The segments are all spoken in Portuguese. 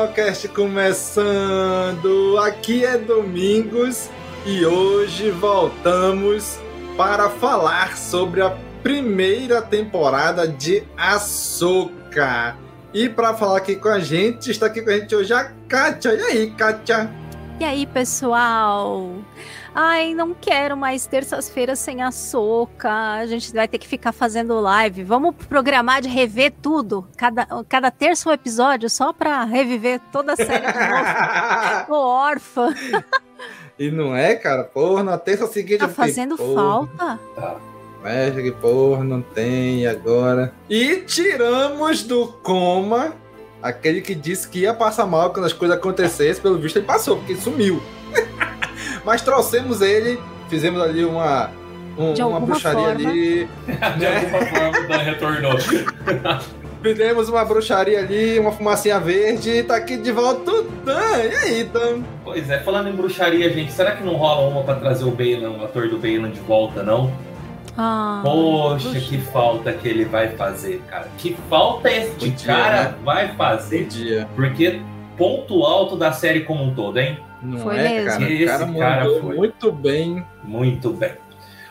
CaminoCast começando. Aqui é Domingos e hoje voltamos para falar sobre a primeira temporada de Ahsoka. E para falar aqui com a gente, está aqui com a gente hoje a Kátia. E aí, Kátia? E aí, pessoal? Ai, não quero mais terças-feiras sem a soca. A gente vai ter que ficar fazendo live. Vamos programar de rever tudo. Cada, cada terça um episódio só pra reviver toda a série de novo. Tô órfã. E não é, cara? Porra, na terça seguinte Tá fiquei, fazendo porra. falta? Mexe que porra, não tem agora. E tiramos do coma aquele que disse que ia passar mal quando as coisas acontecessem. Pelo visto, ele passou, porque ele sumiu. Mas trouxemos ele, fizemos ali uma, um- uma alguma bruxaria forma. ali. De alguma forma, o Dan retornou. Fizemos uma bruxaria ali, uma fumacinha verde e tá aqui de volta o Dan. E aí, Dan? Pois é, falando em bruxaria, gente, será que não rola uma pra trazer o Balan, o ator do Balan de volta, não? Ah, Poxa, que falta que ele vai fazer, cara. Que falta este Podia, cara né? vai fazer. Dia. Porque ponto alto da série como um todo, hein? Não Foi é, mesmo. cara? O Esse cara cara foi. muito bem. Muito bem.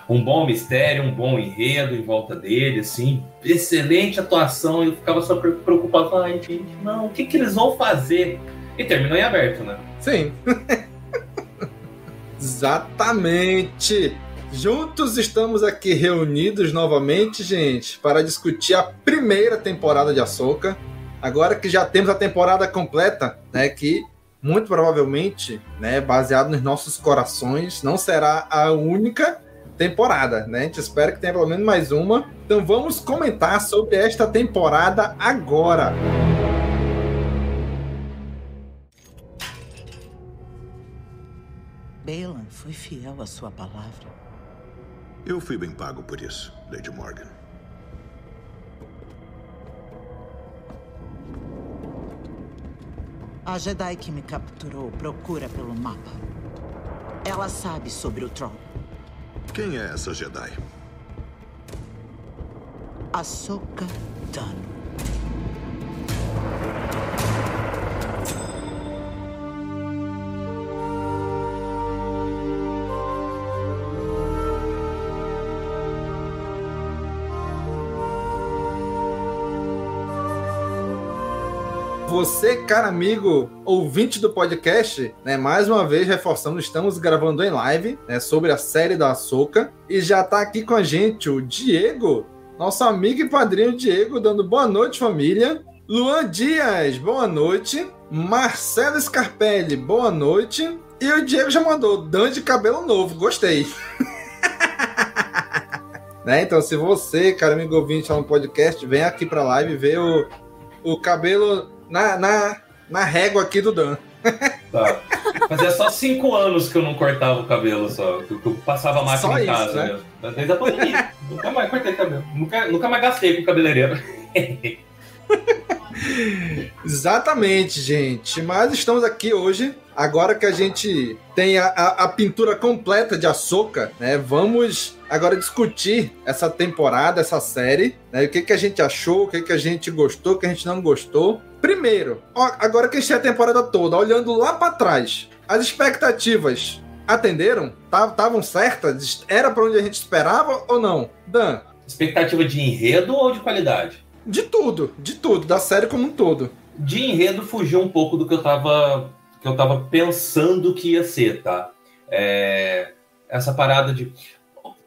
Um bom mistério, um bom enredo em volta dele, assim. Excelente atuação. Eu ficava só pre- preocupado. Ai, gente, não, o que, que eles vão fazer? E terminou em aberto, né? Sim. Exatamente. Juntos estamos aqui reunidos novamente, gente, para discutir a primeira temporada de Ahsoka. Agora que já temos a temporada completa, né, que muito provavelmente, né, baseado nos nossos corações, não será a única temporada, né? A gente espera que tenha pelo menos mais uma. Então vamos comentar sobre esta temporada agora. Balan foi fiel à sua palavra. Eu fui bem pago por isso, Lady Morgan. A Jedi que me capturou procura pelo mapa. Ela sabe sobre o Tron. Quem é essa Jedi? Ahsoka Tano. Você, cara amigo, ouvinte do podcast, né? Mais uma vez reforçando, estamos gravando em live, né? Sobre a série da Ahsoka. E já tá aqui com a gente o Diego, nosso amigo e padrinho Diego, dando boa noite, família. Luan Dias, boa noite. Marcelo Scarpelli, boa noite. E o Diego já mandou Dan de cabelo novo, gostei. né? Então, se você, cara amigo ouvinte lá no podcast, vem aqui pra live ver o, o cabelo na, na, na régua aqui do Dan. Tá. Fazia só cinco anos que eu não cortava o cabelo só. Que eu passava a máquina Só em isso, casa né? mesmo. Desde a pandemia. nunca mais cortei cabelo. Nunca, nunca mais gastei com cabeleireiro. Exatamente, gente. Mas estamos aqui hoje, agora que a gente tem a, a- a pintura completa de Ahsoka, né? Vamos agora discutir essa temporada, essa série, né? O que, que a gente achou, o que, que a gente gostou, o que a gente não gostou. Primeiro, ó, agora que a gente tem a temporada toda, olhando lá pra trás, as expectativas atenderam? Estavam certas? Era pra onde a gente esperava ou não? Dan, Expectativa de enredo ou de qualidade? de tudo, de tudo, da série como um todo. De enredo fugiu um pouco do que eu tava, que eu tava pensando que ia ser, tá? É, essa parada de.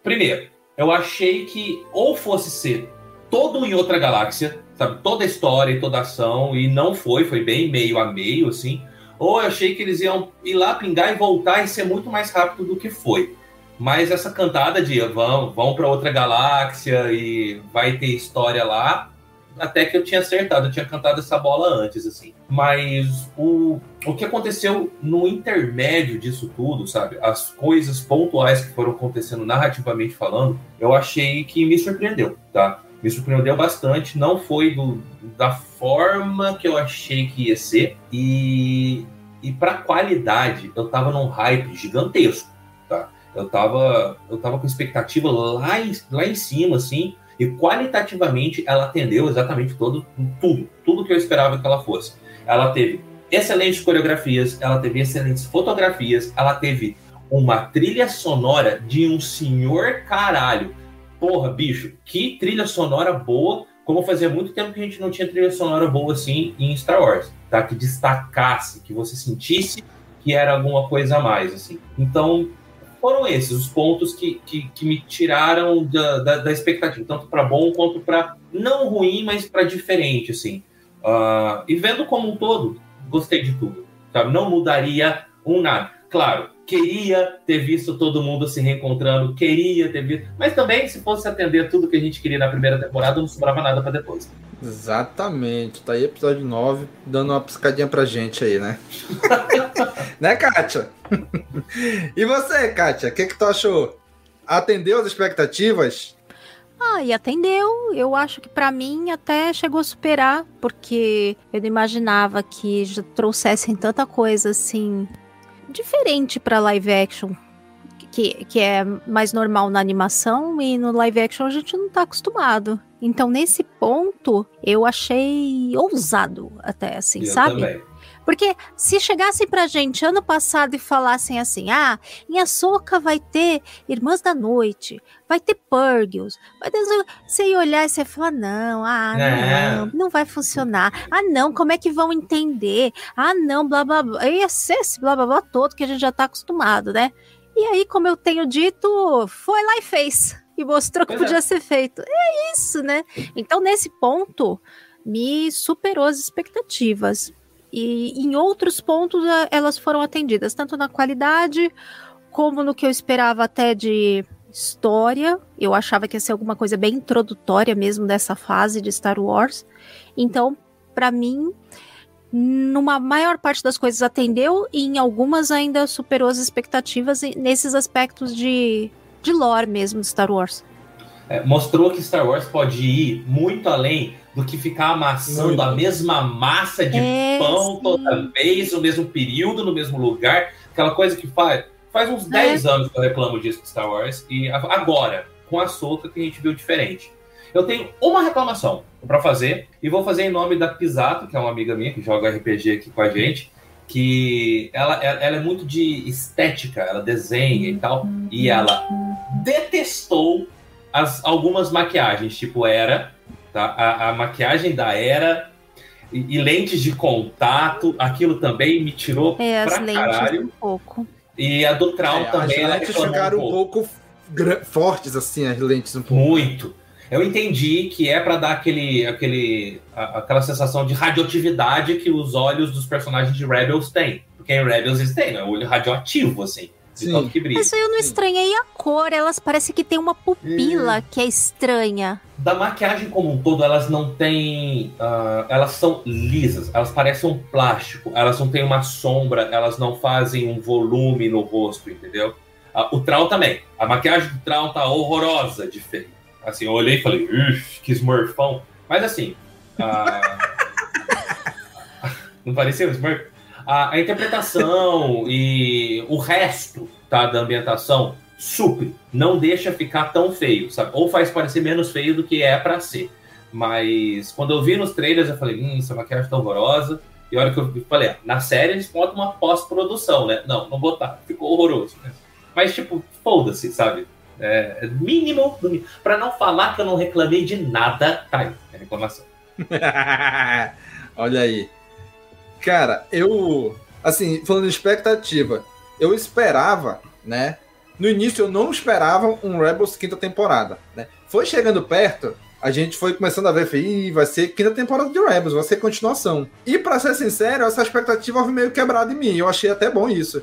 Primeiro, eu achei que ou fosse ser todo em outra galáxia, sabe? Toda a história e toda a ação, e não foi, foi bem meio a meio, assim. Ou eu achei que eles iam ir lá pingar e voltar e ser muito mais rápido do que foi. Mas essa cantada de vão, vão para outra galáxia e vai ter história lá, até que eu tinha acertado, eu tinha cantado essa bola antes, assim. Mas o, o que aconteceu no intermédio disso tudo, sabe? As coisas pontuais que foram acontecendo narrativamente falando, eu achei que me surpreendeu, tá? Me surpreendeu bastante, não foi do, da forma que eu achei que ia ser, e, e pra qualidade, eu tava num hype gigantesco, tá? Eu tava, eu tava com expectativa lá em, lá em cima, assim, e qualitativamente ela atendeu exatamente todo, tudo, tudo que eu esperava que ela fosse. Ela teve excelentes coreografias, ela teve excelentes fotografias, ela teve uma trilha sonora de um senhor caralho. Porra, bicho, que trilha sonora boa, como fazia muito tempo que a gente não tinha trilha sonora boa assim em Star Wars, tá? Que destacasse, que você sentisse que era alguma coisa a mais, assim. Então, foram esses os pontos que, que, que me tiraram da, da, da expectativa, tanto para bom quanto para não ruim, mas para diferente, assim. Ah, e vendo como um todo, gostei de tudo. Sabe? Não mudaria um nada. Claro, queria ter visto todo mundo se reencontrando, queria ter visto. Mas também, se fosse atender tudo que a gente queria na primeira temporada, não sobrava nada para depois. Exatamente. Tá aí episódio 9, dando uma piscadinha pra gente aí, né? né, Kátia? e você, Kátia, o que, que tu achou? Atendeu as expectativas? Ah, e atendeu. Eu acho que pra mim até chegou a superar, porque eu não imaginava que já trouxessem tanta coisa assim diferente pra live action, que, que é mais normal na animação e no live action a gente não tá acostumado. Então nesse ponto eu achei ousado até assim, eu sabe? também. Porque se chegassem pra gente ano passado e falassem assim: ah, em Açoka vai ter Irmãs da Noite, vai ter Purgles, vai ter. Você ia olhar e você ia falar: não, ah, É. não, não vai funcionar. Ah, não, como é que vão entender? Ah, não, blá blá blá. Ia ser esse blá blá blá todo que a gente já tá acostumado, né? E aí, como eu tenho dito, foi lá e fez. E mostrou que é. podia ser feito. É isso, né? Então, nesse ponto, me superou as expectativas. E em outros pontos a- elas foram atendidas, tanto na qualidade como no que eu esperava até de história. Eu achava que ia ser alguma coisa bem introdutória mesmo dessa fase de Star Wars. Então, pra mim, numa maior parte das coisas atendeu e em algumas ainda superou as expectativas nesses aspectos de, de lore mesmo de Star Wars. É, mostrou que Star Wars pode ir muito além do que ficar amassando Muito. a mesma massa de É, pão sim. toda vez, no mesmo período, no mesmo lugar. Aquela coisa que faz. Faz uns 10 anos que eu reclamo disso com Star Wars. E agora, com a Soca, que a gente viu diferente. Eu tenho uma reclamação pra fazer, e vou fazer em nome da Pisato, que é uma amiga minha que joga RPG aqui com a gente. Que ela, ela ela é muito de estética, ela desenha e tal. E ela detestou as, algumas maquiagens, tipo Era, tá? a, a maquiagem da Era e, e lentes de contato, aquilo também me tirou É, as pra lentes caralho. um pouco. E a do Traum É, também, as ela lentes ficaram um um pouco. pouco gra- fortes, assim, as lentes um pouco. Muito. Eu entendi que é pra dar aquele, aquele, a- aquela sensação de radioatividade que os olhos dos personagens de Rebels têm. Porque em Rebels eles têm, né? O olho radioativo, assim. De tanto que brilha. Mas eu não estranhei a cor, elas parecem que tem uma pupila Hum. que é estranha. Da maquiagem como um todo, elas não têm. ah, elas são lisas, elas parecem um plástico, elas não têm uma sombra, elas não fazem um volume no rosto, entendeu? Ah, o Trau também. A maquiagem do Trau tá horrorosa de feio. Assim, eu olhei e falei, "Ixi, que smurfão. Mas assim. ah, não parecia um smurf? A, a interpretação e o resto tá, da ambientação supre. Não deixa ficar tão feio, sabe? Ou faz parecer menos feio do que é pra ser. Mas quando eu vi nos trailers, eu falei, hum, essa maquiagem tá horrorosa. E a hora que eu falei, ah, na série eles botam uma pós-produção, né? Não, não botaram, ficou horroroso. né? Mas, tipo, foda-se, sabe? É, é mínimo, mínimo. Pra não falar que eu não reclamei de nada, tá aí, a reclamação. Olha aí. Cara, eu. Assim, falando de expectativa, eu esperava, né? No início eu não esperava um Rebels quinta temporada, né? Foi chegando perto, a gente foi começando a ver, "Ih, vai ser quinta temporada de Rebels, vai ser continuação. E pra ser sincero, essa expectativa foi meio quebrada em mim. Eu achei até bom isso.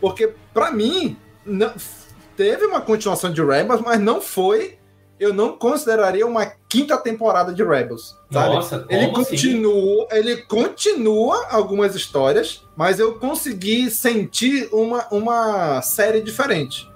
Porque, pra mim, não- teve uma continuação de Rebels, mas não foi. Eu não consideraria uma quinta temporada de Rebels. Sabe? Nossa, ele assim? continua, ele continua algumas histórias, mas eu consegui sentir uma, uma série diferente.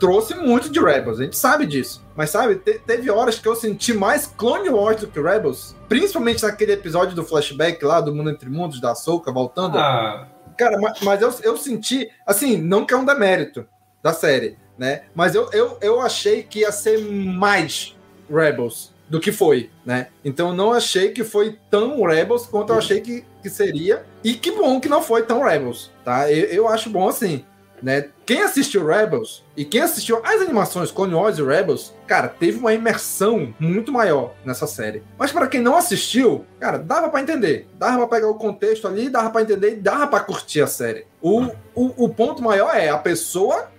Trouxe muito de Rebels, a gente sabe disso. Mas sabe, te- teve horas que eu senti mais Clone Wars do que Rebels. Principalmente naquele episódio do flashback lá do Mundo Entre Mundos, da Ahsoka voltando. Ah, Cara, ma- mas, eu, eu senti, assim, não que é um demérito da série, né? Mas eu, eu, eu achei que ia ser mais Rebels do que foi, né? Então eu não achei que foi tão Rebels quanto eu achei que, que seria. E que bom que não foi tão Rebels, tá? Eu, eu acho bom assim, né? Quem assistiu Rebels e quem assistiu as animações Clone Wars e Rebels, cara, teve uma imersão muito maior nessa série. Mas para quem não assistiu, cara, dava pra entender. Dava pra pegar o contexto ali, dava pra entender e dava pra curtir a série. O, o, o ponto maior é a pessoa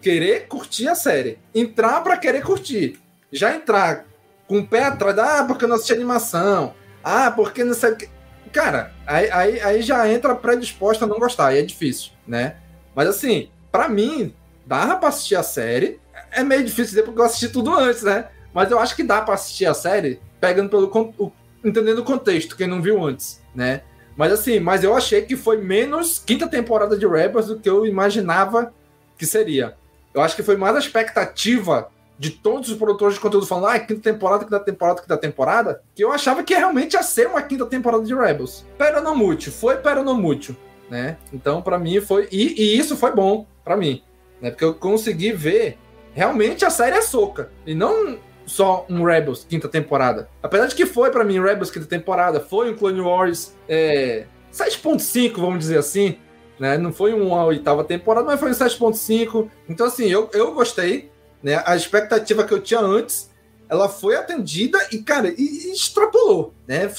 querer curtir a série. Entrar pra querer curtir. Já entrar com o pé atrás, ah, porque eu não assisti animação. Ah, porque não sei o que. Cara, aí, aí, aí já entra predisposta a não gostar, aí é difícil, né? Mas assim, pra mim, dava pra assistir a série. É meio difícil dizer porque eu assisti tudo antes, né? Mas eu acho que dá pra assistir a série pegando pelo. o- entendendo o contexto, quem não viu antes, né? Mas assim, mas eu achei que foi menos quinta temporada de Rebels do que eu imaginava que seria. Eu acho que foi mais a expectativa de todos os produtores de conteúdo falando, ah, quinta temporada, quinta temporada, quinta temporada, que eu achava que realmente ia ser uma quinta temporada de Rebels. Pero não mútil, foi pero não mútil, né? Então, pra mim, foi. E, e isso foi bom pra mim, né? Porque eu consegui ver realmente a série é soca. E não só um Rebels quinta temporada. Apesar de que foi pra mim Rebels quinta temporada, foi um Clone Wars é, 7.5, vamos dizer assim. Né? Não foi uma oitava temporada, mas foi um 7.5. Então, assim, eu, eu gostei. Né? A expectativa que eu tinha antes, ela foi atendida e, cara, e, e extrapolou. Né?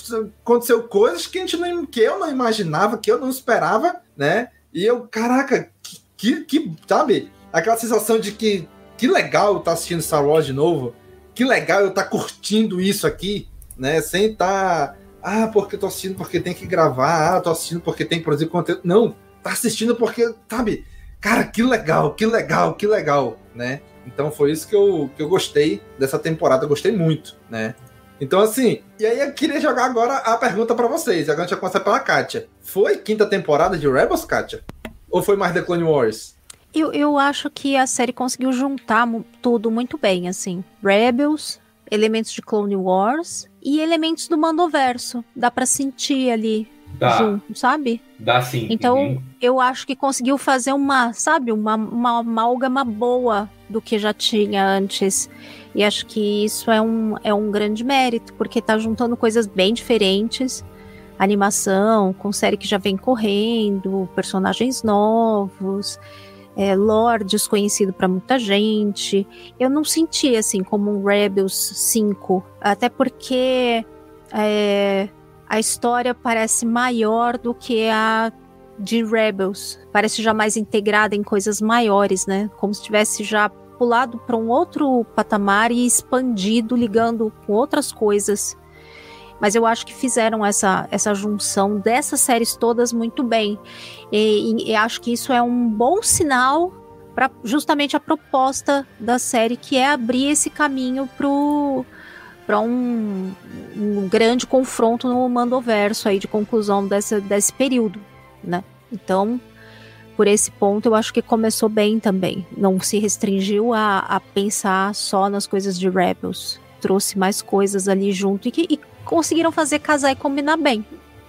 Aconteceu coisas que, a gente não, que eu não imaginava, que eu não esperava, né? E eu, caraca, que, que, sabe? Aquela sensação de que que legal estar assistindo Star Wars de novo. Que legal eu estar curtindo isso aqui, né? Sem estar. ah, porque eu tô assistindo porque tem que gravar. Ah, tô assistindo porque tem que produzir conteúdo. Não, tá assistindo porque, sabe? Cara, que legal, que legal, que legal, né? Então foi isso que eu, que eu gostei dessa temporada, eu gostei muito, né? Então, assim, e aí eu queria jogar agora a pergunta para vocês. Agora a gente vai começar pela Kátia. Foi quinta temporada de Rebels, Kátia? Ou foi mais The Clone Wars? Eu, eu acho que a série conseguiu juntar tudo muito bem, assim. Rebels, elementos de Clone Wars e elementos do Mandoverso. Dá pra sentir ali Dá. junto, sabe? Dá sim. Então, Uhum. eu acho que conseguiu fazer uma, sabe, uma, uma amálgama boa do que já tinha antes. E acho que isso é um, é um grande mérito, porque tá juntando coisas bem diferentes. Animação, com série que já vem correndo, personagens novos, é, lore desconhecido para muita gente. Eu não senti assim como um Rebels 5, até porque é, a história parece maior do que a de Rebels. Parece já mais integrada em coisas maiores, né? Como se tivesse já pulado para um outro patamar e expandido, ligando com outras coisas. Mas eu acho que fizeram essa, essa junção dessas séries todas muito bem. E, e- e acho que isso é um bom sinal para justamente a proposta da série, que é abrir esse caminho pro para um, um, grande confronto no Mandoverso aí de conclusão desse, desse período, né? Então, por esse ponto, eu acho que começou bem também. Não se restringiu a, a pensar só nas coisas de Rebels. Trouxe mais coisas ali junto e que e conseguiram fazer casar e combinar bem.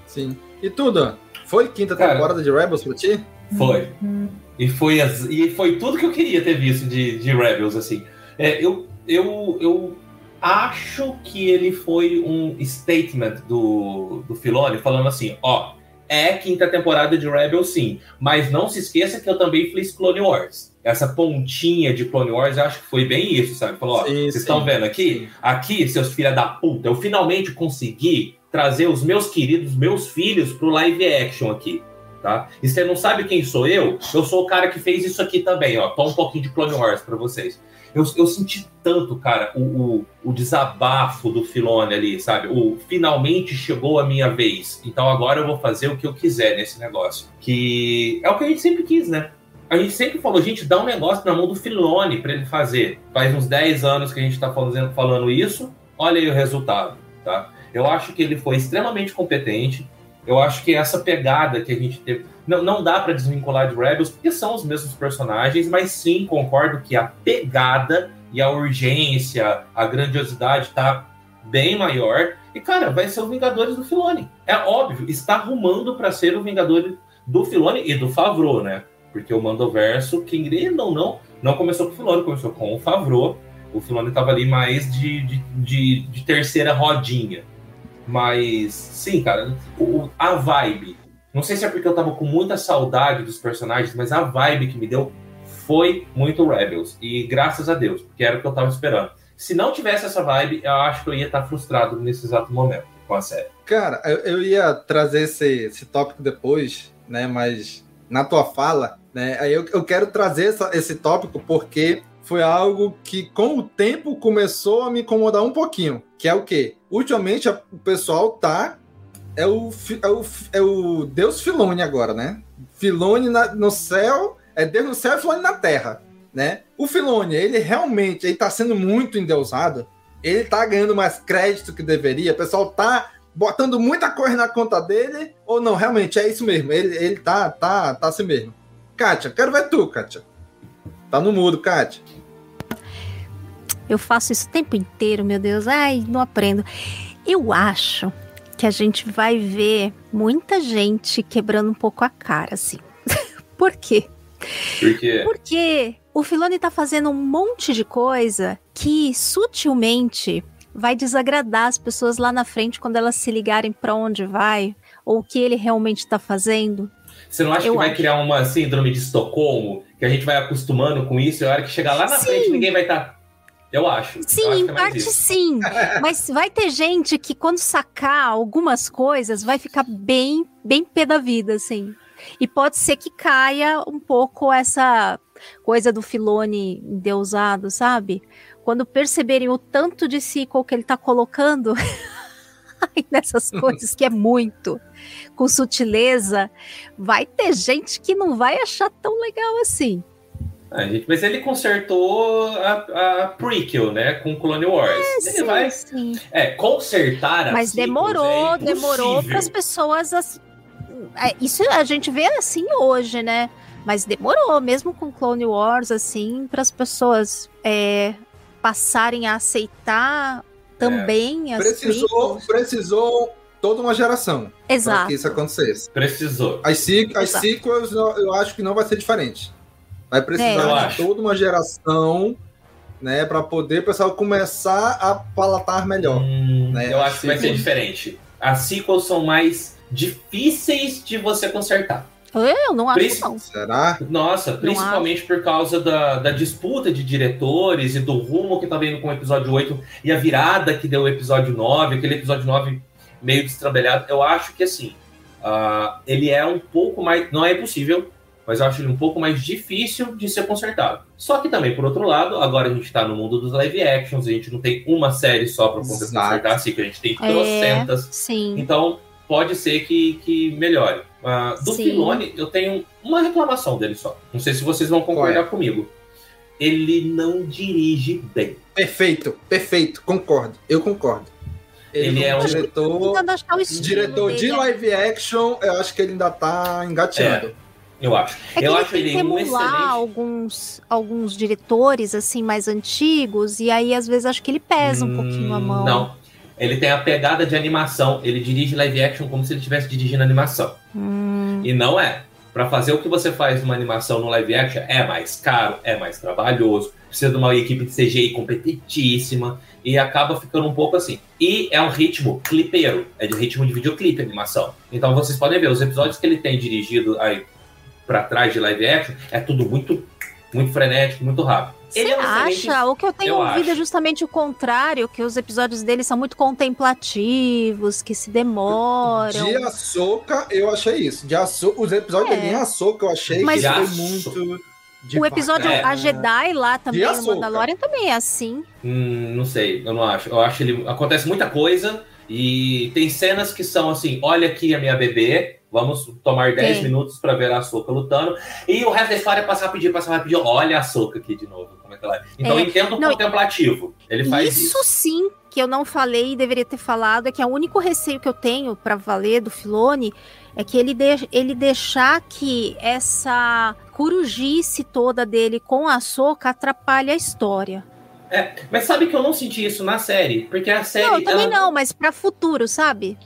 Sim. E tudo? Foi quinta Cara, temporada de Rebels pra ti? Foi. Uhum. E foi, as, e foi tudo que eu queria ter visto de, de Rebels, assim. É, eu, eu, eu acho que ele foi um statement do, do Filoni falando assim: ó, é quinta temporada de Rebels, sim, mas não se esqueça que eu também fiz Clone Wars. Essa pontinha de Clone Wars, eu acho que foi bem isso, sabe? Falou: ó, vocês estão vendo aqui? Aqui, seus filha da puta, eu finalmente consegui trazer os meus queridos, meus filhos pro live action aqui. Tá? E você não sabe quem sou eu? Eu sou o cara que fez isso aqui também, ó. Tô um pouquinho de Clone Wars para vocês. Eu, eu senti tanto, cara, o, o, o, desabafo do Filone ali, sabe? O finalmente chegou a minha vez. Então agora eu vou fazer o que eu quiser nesse negócio. Que é o que a gente sempre quis, né? A gente sempre falou, gente, dá um negócio na mão do Filone para ele fazer. Faz uns 10 anos que a gente tá fazendo, falando isso. Olha aí o resultado, tá? Eu acho que ele foi extremamente competente. Eu acho que essa pegada que a gente teve. Não, não dá para desvincular de Rebels, porque são os mesmos personagens, mas sim concordo que a pegada e a urgência, a grandiosidade tá bem maior. E, cara, vai ser o Vingadores do Filone. É óbvio, está arrumando para ser o Vingador do Filone e do Favreau, né? Porque o Mandoverso, querendo ou não, não começou com o Filone, começou com o Favreau. O Filone estava ali mais de, de, de, de terceira rodinha. Mas, sim, cara, o, a vibe. Não sei se é porque eu tava com muita saudade dos personagens, mas a vibe que me deu foi muito Rebels. E graças a Deus, porque era o que eu tava esperando. Se não tivesse essa vibe, eu acho que eu ia estar frustrado nesse exato momento com a série. Cara, eu, eu ia trazer esse, esse tópico depois, né? Mas na tua fala, né? Aí eu, eu quero trazer essa, esse tópico porque foi algo que, com o tempo, começou a me incomodar um pouquinho. Que é o quê? Ultimamente, o pessoal tá. É o, é o, é o Deus Filone agora, né? Filone na, no céu, é Deus no céu e Filone na terra, né? O Filone, ele realmente ele tá sendo muito endeusado. Ele tá ganhando mais crédito que deveria. O pessoal tá botando muita coisa na conta dele. Ou não, realmente é isso mesmo. Ele, ele tá, tá, tá assim mesmo. Kátia, quero ver tu, Kátia. Tá no mudo, Kátia. Eu faço isso o tempo inteiro, meu Deus. Ai, não aprendo. Eu acho que a gente vai ver muita gente quebrando um pouco a cara, assim. Por quê? Por quê? Porque o Filone tá fazendo um monte de coisa que sutilmente vai desagradar as pessoas lá na frente quando elas se ligarem para onde vai ou o que ele realmente tá fazendo. Você não acha eu que vai acho. criar uma síndrome de Estocolmo, que a gente vai acostumando com isso e a hora que chegar lá na Sim. frente ninguém vai estar. Tá eu acho. Sim, eu acho em é parte isso. sim. Mas vai ter gente que quando sacar algumas coisas vai ficar bem, bem pé da vida, assim. E pode ser que caia um pouco essa coisa do Filone endeusado, sabe? Quando perceberem o tanto de sequel que ele tá colocando nessas coisas, que é muito, com sutileza, vai ter gente que não vai achar tão legal assim. A gente, mas ele consertou a, a prequel, né? Com Clone Wars. É, ele sim, vai. Sim. É, consertar a Mas demorou, é demorou para as pessoas. As, é, isso a gente vê assim hoje, né? Mas demorou, mesmo com Clone Wars, assim, para as pessoas é, passarem a aceitar também é. as precisou, prequels. precisou toda uma geração Exato. para que isso acontecesse. Precisou. As, as sequels eu acho que não vai ser diferente. Vai precisar é. de toda uma geração, né, para poder o pessoal começar a palatar melhor. Hum, né? Eu acho que vai ser diferente. As sequels são mais difíceis de você consertar. Eu não acho não. Será? Nossa, principalmente por causa da, da disputa de diretores e do rumo que tá vendo com o episódio 8 e a virada que deu o episódio 9, aquele episódio 9 meio destrambelhado. Eu acho que assim, uh, ele é um pouco mais. Não é impossível, mas eu acho ele um pouco mais difícil de ser consertado. Só que também, por outro lado, agora a gente está no mundo dos live actions, a gente não tem uma série só para poder consertar, assim, que a gente tem trocentas. É, sim. Então, pode ser que, que melhore. Uh, do Sim. Filone, eu tenho uma reclamação dele só. Não sei se vocês vão concordar comigo. Ele não dirige bem. Perfeito, perfeito, concordo. Eu concordo. Ele é um- diretor, Tentando achar o estilo diretor de live action, eu acho que ele ainda tá engateando. Eu acho. É eu acho ele um excelente. alguns, alguns diretores, assim, mais antigos, e aí, às vezes, acho que ele pesa um pouquinho a mão. Hum, Não. Ele tem a pegada de animação. Ele dirige live action como se ele estivesse dirigindo animação. Hum, E não é. Pra fazer o que você faz numa animação no live action é mais caro, é mais trabalhoso, precisa de uma equipe de CGI competentíssima e acaba ficando um pouco assim. E é um ritmo clipeiro, é de ritmo de videoclipe animação. Então vocês podem ver, os episódios que ele tem dirigido aí pra trás de live action é tudo muito, muito frenético, muito rápido. Você Ele é um excelente- acha? O que eu tenho Eu ouvido é acho. justamente o contrário, que os episódios dele são muito contemplativos, que se demoram. De Ahsoka, eu achei isso. De Ahsoka, os episódios É. dele em eu achei Mas- que foi De muito. O episódio devagar. A Jedi lá também, no Ahsoka. Mandalorian, também é assim. Hum, não sei, eu não acho. Eu acho que ele acontece muita coisa e tem cenas que são assim: olha aqui a minha bebê, vamos tomar 10 Sim. minutos pra ver a Soca lutando. E o resto da história é passar rapidinho, passar rapidinho. Olha a Soca aqui de novo, como é que ela é. Então É, entendo o contemplativo. Ele faz isso. Isso sim que eu não falei e deveria ter falado, é que é o único receio que eu tenho pra valer do Filone é que ele, de, ele deixar que essa corujice toda dele com a Soca atrapalhe a história. É, mas sabe que eu não senti isso na série? Porque a série. não, eu também ela- não, mas pra futuro, sabe?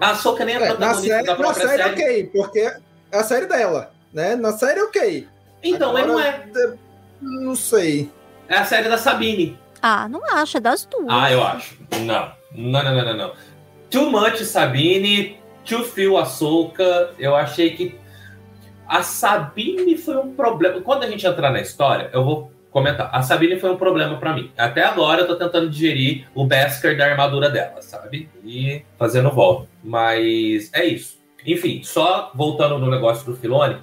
A Soca nem é, É, na protagonista série, da na própria série, série. ok, porque é a série dela, né? Na série, ok. Então, mas não é. Agora, Não sei. É a série da Sabine. Ah, não acho, é das duas. Ah, eu acho. Não. Não, não, não, não, não. Too much Sabine, too few Ahsoka. Eu achei que a Sabine foi um problema. Quando a gente entrar na história, eu vou comentar. A Sabine foi um problema pra mim. Até agora eu tô tentando digerir o Beskar da armadura dela, sabe? E fazendo volta. Mas é isso. Enfim, só voltando no negócio do Filone,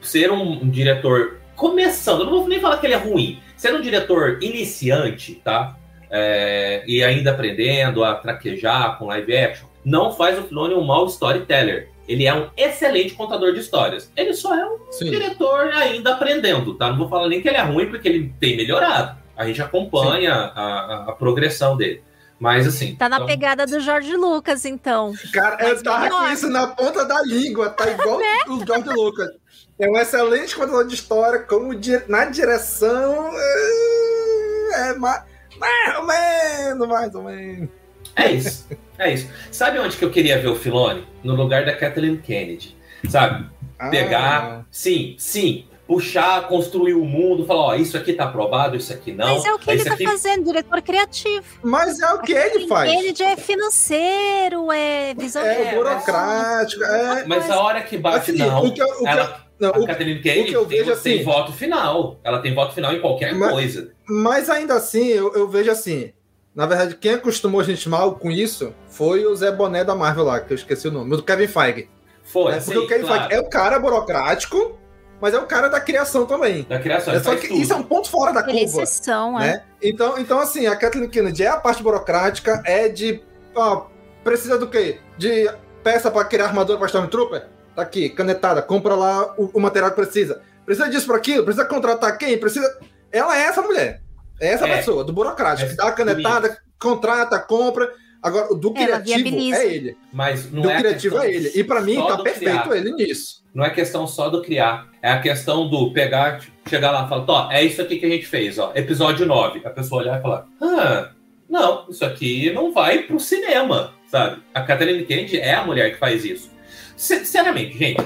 ser um, um diretor começando, eu não vou nem falar que ele é ruim, ser um diretor iniciante, tá? É, e ainda aprendendo a traquejar com live action, não faz o Filoni um mau storyteller. Ele é um excelente contador de histórias. Ele só é um Sim. diretor ainda aprendendo, tá? Não vou falar nem que ele é ruim, porque ele tem melhorado. A gente acompanha a, a- a progressão dele. Mas assim. Tá na então- pegada do Jorge Lucas, então. Cara, eu tava melhor. com isso na ponta da língua, tá igual Né? o George Lucas. É um excelente contador de história, como di- na direção. É, é mais, mais ou menos, mais ou menos. É isso. É isso. Sabe onde que eu queria ver o Filoni? No lugar da Kathleen Kennedy. Sabe? Ah, Pegar. Sim, sim. Puxar, construir o mundo, falar, ó, isso aqui tá aprovado, isso aqui não. Mas é o que ele tá aqui... fazendo, diretor criativo. Mas é o que ele faz. Ele já é financeiro, é visão É, É, burocrático. É, Mas a hora que bate, assim, não. o que eu- o que ela, não, a o- Kathleen o Kennedy que eu tem, vejo tem assim- voto final. Ela tem voto final em qualquer Mas- coisa. Mas ainda assim, eu, eu vejo assim. Na verdade, quem acostumou a gente mal com isso foi o Zé Boné da Marvel lá, que eu esqueci o nome, do Kevin Feige. Foi, né? Porque sim, o Kevin claro. Feige é o cara burocrático, mas é o cara da criação também. Da criação, É só que tudo. isso é um ponto fora da Ele é curva. exceção, é. né? Então, então, assim, a Kathleen Kennedy é a parte burocrática, é de. Ó, precisa do quê? De peça pra criar armadura pra Stormtrooper? Tá aqui, canetada, compra lá o, o material que precisa. Precisa disso pra aquilo? Precisa contratar quem? Precisa. Ela é essa mulher. É essa É. pessoa, do burocrático. É que dá a canetada, contrata, compra. Agora, o do criativo é ele. Mas não do é criativo é ele. E pra mim, tá perfeito criar. ele nisso. Não é questão só do criar. É a questão do pegar, chegar lá e falar, ó, é isso aqui que a gente fez, ó. Episódio 9. A pessoa olhar e falar, ah, não, isso aqui não vai pro cinema, sabe? A Catherine Kennedy é a mulher que faz isso. Sinceramente, gente,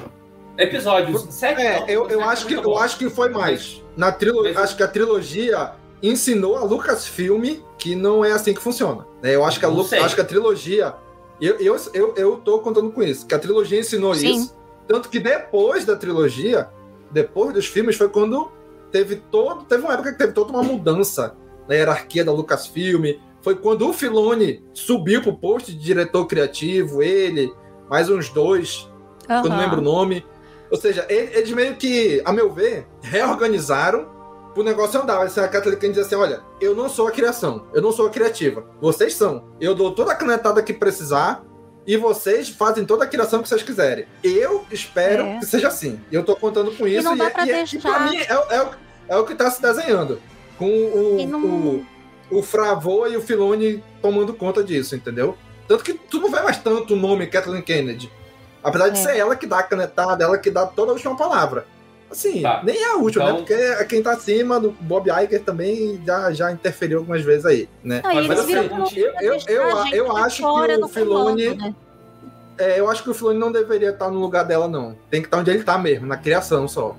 episódios 7 É, eu, eu, acho que, eu acho que foi mais. Na trilogia, acho que a trilogia ensinou a Lucasfilm que não é assim que funciona. né? Eu acho que a, Lu- acho que a trilogia. Eu, eu, eu, eu tô contando com isso, que a trilogia ensinou Sim. isso. Tanto que depois da trilogia, depois dos filmes, foi quando teve todo. Teve uma época que teve toda uma mudança na hierarquia da Lucasfilm. Foi quando o Filone subiu pro posto de diretor criativo, ele, mais uns dois, que eu não lembro o nome. Ou seja, ele- eles meio que, a meu ver, reorganizaram pro negócio andar. Assim, a Kathleen Kennedy diz assim: olha, eu não sou a criação, eu não sou a criativa. Vocês são. Eu dou toda a canetada que precisar e vocês fazem toda a criação que vocês quiserem. Eu espero É. que seja assim. E eu tô contando com isso. não dá e, pra e, e deixar- pra mim é, o- é, é o que tá se desenhando. Com o, E não- o, o Fravô e o Filoni tomando conta disso, entendeu? Tanto que tu não vê mais tanto o nome Kathleen Kennedy. Apesar de É. ser ela que dá a canetada, ela que dá toda a última palavra. Assim, Tá. nem é a última, Então- né? Porque quem tá acima do Bob Iger também já, já interferiu algumas vezes aí, né? Não, Mas eles assim, eu- eu- eu- eu acho que o comando, né? É, eu acho que o Filoni não deveria estar no lugar dela, não. Tem que estar onde ele tá mesmo, na criação só.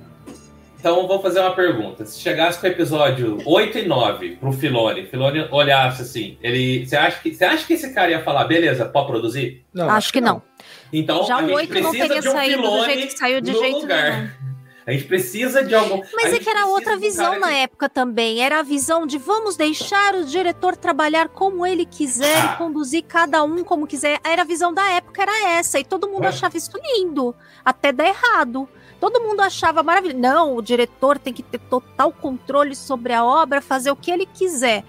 Então eu vou fazer uma pergunta. Se chegasse com o episódio 8 e 9 pro Filone, Filone olhasse assim, ele. Você acha que, você acha que esse cara ia falar, beleza, pode produzir? Não, Acho que não. Então Já a o gente 8 não teria um saído do Filone jeito que saiu de jeito lugar. nenhum. A gente precisa de algum. Mas é que era outra visão na que- época também. Era a visão de vamos deixar o diretor trabalhar como ele quiser, Ah. e conduzir cada um como quiser. Era a visão da época, era essa. E todo mundo É. achava isso lindo, até dar errado. Todo mundo achava maravilhoso. Não, o diretor tem que ter total controle sobre a obra, fazer o que ele quiser.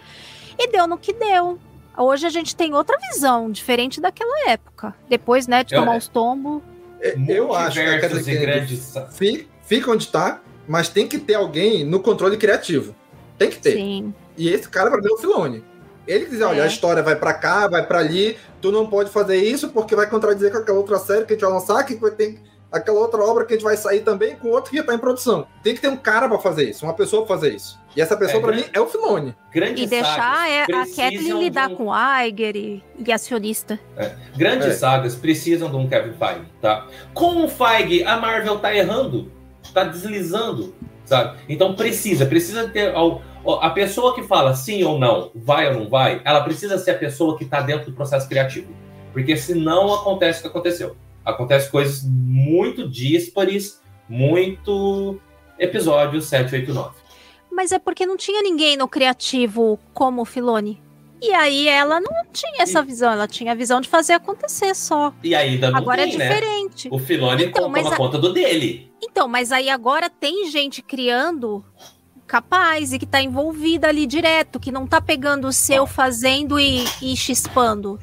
E deu no que deu. Hoje a gente tem outra visão, diferente daquela época. Depois, né, de Eu- tomar os tombos. É, Eu acho que a Multiversos Kathleen e Kennedy grandes. fi- fica onde tá, mas tem que ter alguém no controle criativo. Tem que ter. Sim. E esse cara, pra mim, é o Filone. Ele diz, olha, É. a história vai pra cá, vai pra ali, tu não pode fazer isso porque vai contradizer com aquela outra série que a gente vai lançar, que vai ter aquela outra obra que a gente vai sair também com outro que já tá em produção. Tem que ter um cara pra fazer isso, uma pessoa pra fazer isso. E essa pessoa, É, pra né? mim, é o Filone. Grandes E deixar é, a Kathleen lidar um- com o Iger e, e acionista. Grandes É. sagas precisam de um Kevin Feige, tá? Com o Feige, a Marvel tá errando, tá deslizando, sabe? Então precisa, precisa ter a pessoa que fala sim ou não, vai ou não vai, ela precisa ser a pessoa que tá dentro do processo criativo, porque senão acontece o que aconteceu. Acontece coisas muito díspares, muito episódio 7, 8, 9. Mas é porque não tinha ninguém no criativo como o Filone. E aí ela não tinha essa visão, ela tinha a visão de fazer acontecer só. E ainda não agora tem, é né? diferente. O Filoni Então, toma a- conta do dele. Então, mas aí agora tem gente criando capaz e que tá envolvida ali direto, que não tá pegando o seu, fazendo e, e chispando.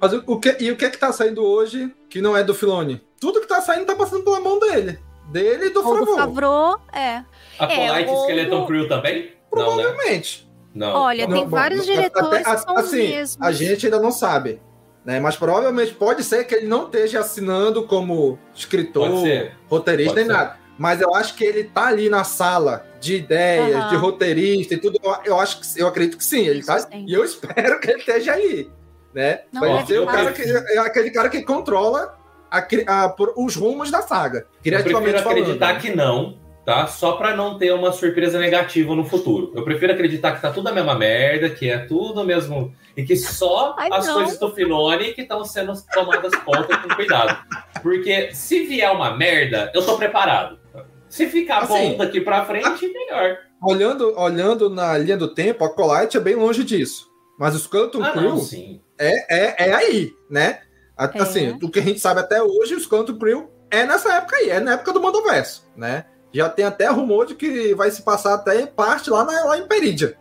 Mas o, o que, e o que é que tá saindo hoje que não é do Filone? Tudo que tá saindo tá passando pela mão dele. Dele e do Ou do Favreau. É. A É, Polite ou Skeleton Crew também? Não, né? Não. Olha, Não, tem bom, vários diretores até- que são os assim, mesmos. A gente ainda não sabe. Né? Mas provavelmente pode ser que ele não esteja assinando como escritor, roteirista Pode nem ser. nada. Mas eu acho que ele tá ali na sala de ideias, Aham. de roteirista e tudo. Eu, eu acho que eu acredito que sim. Ele tá, Sim. e eu espero que ele esteja ali. Né? Não, Vai é ser o cara que, é aquele cara que controla a cri- a- por- os rumos da saga. Eu Criativamente prefiro acreditar falando. que não, tá? Só pra não ter uma surpresa negativa no futuro. Eu prefiro acreditar que tá tudo a mesma merda, que é tudo mesmo. E que só Ai, as não. coisas do Filone que estão sendo tomadas conta com cuidado. Porque se vier uma merda, eu tô preparado. Se ficar Assim, bom daqui pra frente, melhor. Olhando, olhando na linha do tempo, a Colite é bem longe disso. Mas o Skeleton Ah, Crew não, sim. é, é, é aí, né? É. Assim, o que a gente sabe até hoje, o Skeleton Crew é nessa época aí, é na época do Mandoverso, né? Já tem até rumor de que vai se passar até em parte lá, na, lá em Peridia,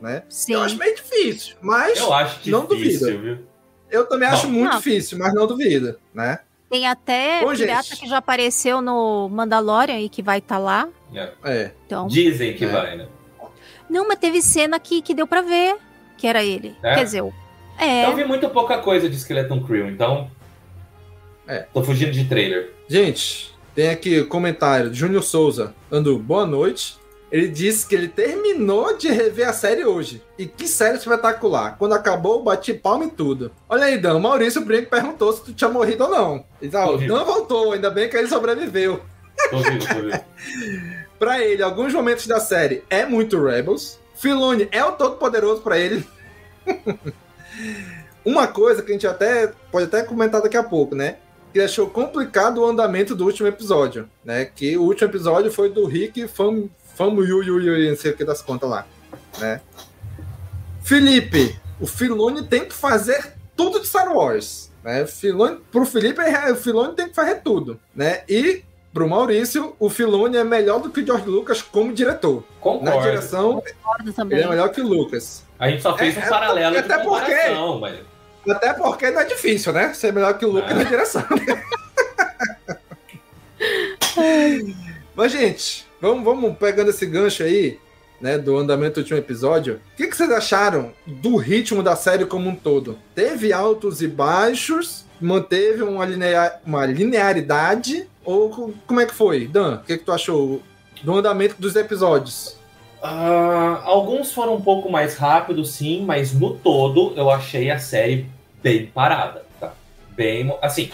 né? Sim. Eu acho meio difícil, mas Eu acho não difícil, duvido. viu? eu também acho Não. muito Não. difícil, mas não duvido, né? Tem até Bom, pirata gente. que já apareceu no Mandalorian e que vai estar lá. É. É. Então. Dizem que É. vai, né? Não, mas teve cena que, que deu pra ver que era ele. É? Quer dizer, o- é. Eu vi muito pouca coisa de Skeleton Crew, então. É. Tô fugindo de trailer. Gente, tem aqui o comentário de Júnior Souza. Ando, boa noite. Ele disse que ele terminou de rever a série hoje. E que série espetacular. Quando acabou, bati palma e tudo. Olha aí, Dan. O Maurício Brinco perguntou se tu tinha morrido ou não. Ele disse, ah. Dan voltou, ainda bem que ele sobreviveu. Tô vivo, tô vivo. Pra ele, alguns momentos da série é muito Rebels. Filone é o todo-poderoso pra ele. Uma coisa que a gente até pode até comentar daqui a pouco, né? Que achou complicado o andamento do último episódio, né? Que o último episódio foi do Rick Fam, Fam Yu Yu Yu, não sei o que das contas lá, né? Felipe, o Filone tem que fazer tudo de Star Wars, né? Filone, pro Felipe, é- o Filone tem que fazer tudo, né? E pro Maurício, o Filone é melhor do que o George Lucas como diretor. Concordo. Na direção, Concordo também. ele é melhor que o Lucas. A gente só fez É, um é paralelo porque- de até porque- comparação, mas... Até porque não é difícil, né? Ser melhor que o Luke na direção. Mas, gente, vamos, vamos pegando esse gancho aí, né, do andamento do último episódio. O que, que vocês acharam do ritmo da série como um todo? Teve altos e baixos? Manteve uma, linear, uma linearidade? Ou como é que foi? Dan, o que, que tu achou do andamento dos episódios? Uh, alguns foram um pouco mais rápidos, sim, mas no todo eu achei a série bem parada, tá? Bem, assim,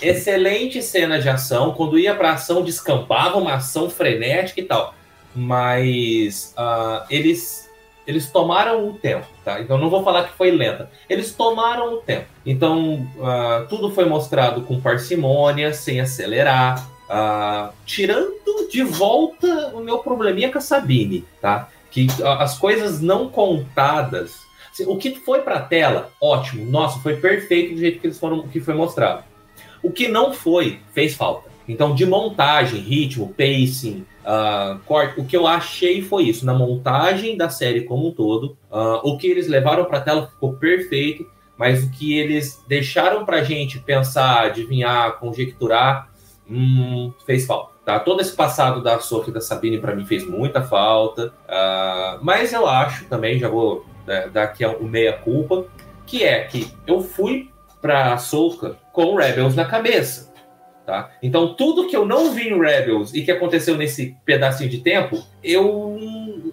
excelente cena de ação. Quando ia pra ação, descampava uma ação frenética e tal. Mas uh, eles, eles tomaram o tempo, tá? Então não vou falar que foi lenta. Eles tomaram o tempo. Então uh, tudo foi mostrado com parcimônia, sem acelerar. Uh, tirando de volta o meu probleminha com a Sabine, tá? Que as coisas não contadas. O que foi pra tela, ótimo. Nossa, foi perfeito do jeito que eles foram, que foi mostrado. O que não foi, fez falta. Então, de montagem, ritmo, pacing, uh, corte, o que eu achei foi isso. Na montagem da série como um todo, uh, o que eles levaram para a tela ficou perfeito, mas o que eles deixaram para gente pensar, adivinhar, conjecturar, hum, fez falta. Tá? Todo esse passado da Sophie e da Sabine para mim fez muita falta, uh, mas eu acho também, já vou né, dar aqui o meia-culpa, que é que eu fui para Ahsoka com Rebels na cabeça. Tá? Então, tudo que eu não vi em Rebels e que aconteceu nesse pedacinho de tempo, eu,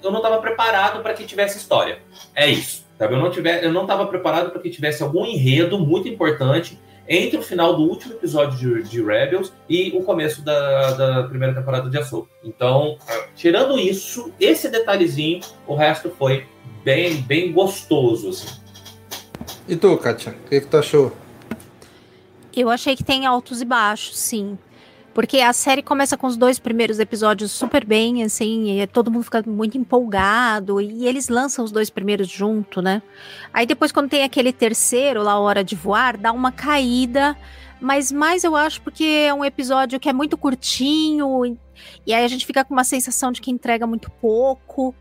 eu não estava preparado para que tivesse história. É isso. Sabe? Eu não estava preparado para que tivesse algum enredo muito importante entre o final do último episódio de, de Rebels e o começo da, da primeira temporada de Ahsoka. Então, tirando isso, esse detalhezinho, o resto foi bem, bem gostoso. Assim. E tu, Kátia, o que, que tu achou? Eu achei que tem altos e baixos, sim. Porque a série começa com os dois primeiros episódios super bem, assim, e todo mundo fica muito empolgado, e eles lançam os dois primeiros junto, né? Aí depois, quando tem aquele terceiro, lá, Hora de Voar, dá uma caída, mas mais eu acho porque é um episódio que é muito curtinho, e aí a gente fica com uma sensação de que entrega muito pouco.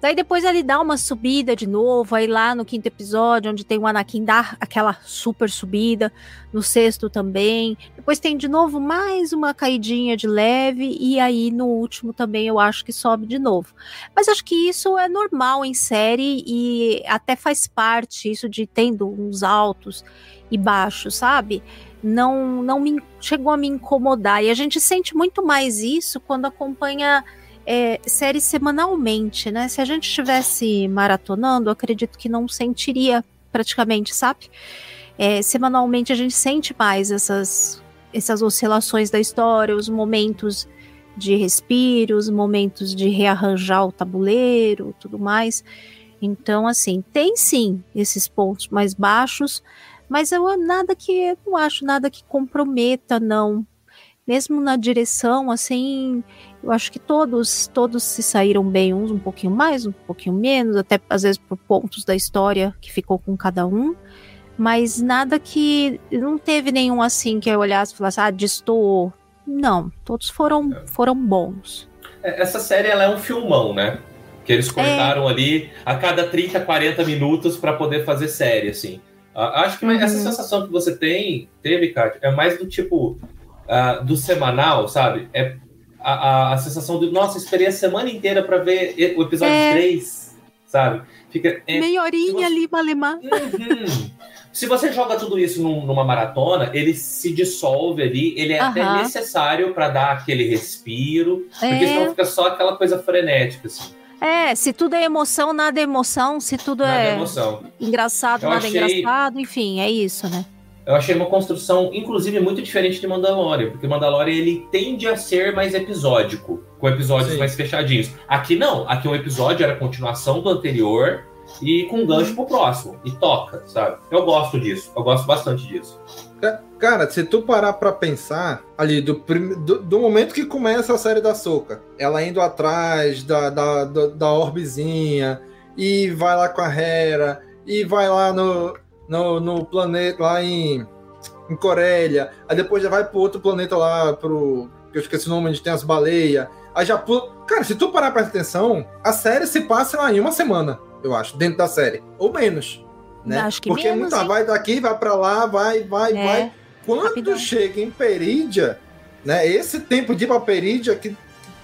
Daí depois ele dá uma subida de novo, aí lá no quinto episódio, onde tem o Anakin dá aquela super subida, no sexto também. Depois tem de novo mais uma caidinha de leve, e aí no último também eu acho que sobe de novo. Mas acho que isso é normal em série e até faz parte isso de tendo uns altos e baixos, sabe? Não, não me, chegou a me incomodar. E a gente sente muito mais isso quando acompanha é, série semanalmente, né? Se a gente estivesse maratonando, acredito que não sentiria praticamente, sabe? É, semanalmente a gente sente mais essas, essas oscilações da história, os momentos de respiro, os momentos de rearranjar o tabuleiro, tudo mais. Então, assim, tem sim esses pontos mais baixos, mas eu nada que não acho nada que comprometa, não. Mesmo na direção, assim, eu acho que todos, todos se saíram bem, uns um pouquinho mais, um pouquinho menos, até às vezes por pontos da história que ficou com cada um. Mas nada que. Não teve nenhum assim que eu olhasse e falasse, ah, destoou. Não, todos foram, foram bons. É, essa série ela é um filmão, né? Que eles cortaram é. ali a cada 30, 40 minutos para poder fazer série, assim. Acho que uhum. essa sensação que você tem, teve, Kátia, é mais do tipo uh, do semanal, sabe? É a, a, a, sensação de, nossa, esperei a semana inteira para ver o episódio é. 3, sabe? Fica, é, Meia horinha você... ali, Malemar. Uhum. se você joga tudo isso num, numa maratona, ele se dissolve ali, ele é uhum. até necessário para dar aquele respiro, é. porque senão fica só aquela coisa frenética, assim. É, se tudo é emoção, nada é emoção, se tudo nada é, emoção. engraçado, Eu nada é achei... é engraçado, enfim, é isso, né? Eu achei uma construção, inclusive, muito diferente de Mandalorian, porque Mandalorian ele tende a ser mais episódico, com episódios Sim. mais fechadinhos. Aqui não, aqui um episódio era a continuação do anterior e com gancho pro próximo, e toca, sabe? Eu gosto disso, eu gosto bastante disso. Cara, se tu parar pra pensar ali do, do, do, momento que começa a série da Soca, ela indo atrás da, da, da, da orbezinha, e vai lá com a Hera, e vai lá no, no, no planeta lá em, em Corélia, aí depois já vai pro outro planeta lá, pro. que eu esqueci o nome, onde tem as baleias. Aí já pula. Cara, se tu parar pra atenção, a série se passa lá em uma semana, eu acho, dentro da série. Ou menos. Né? Acho que Porque menos, muita hein? vai daqui, vai pra lá, vai, vai, É, vai. Quando rapidão. chega em Perídia, né? Esse tempo de ir pra Perídia que,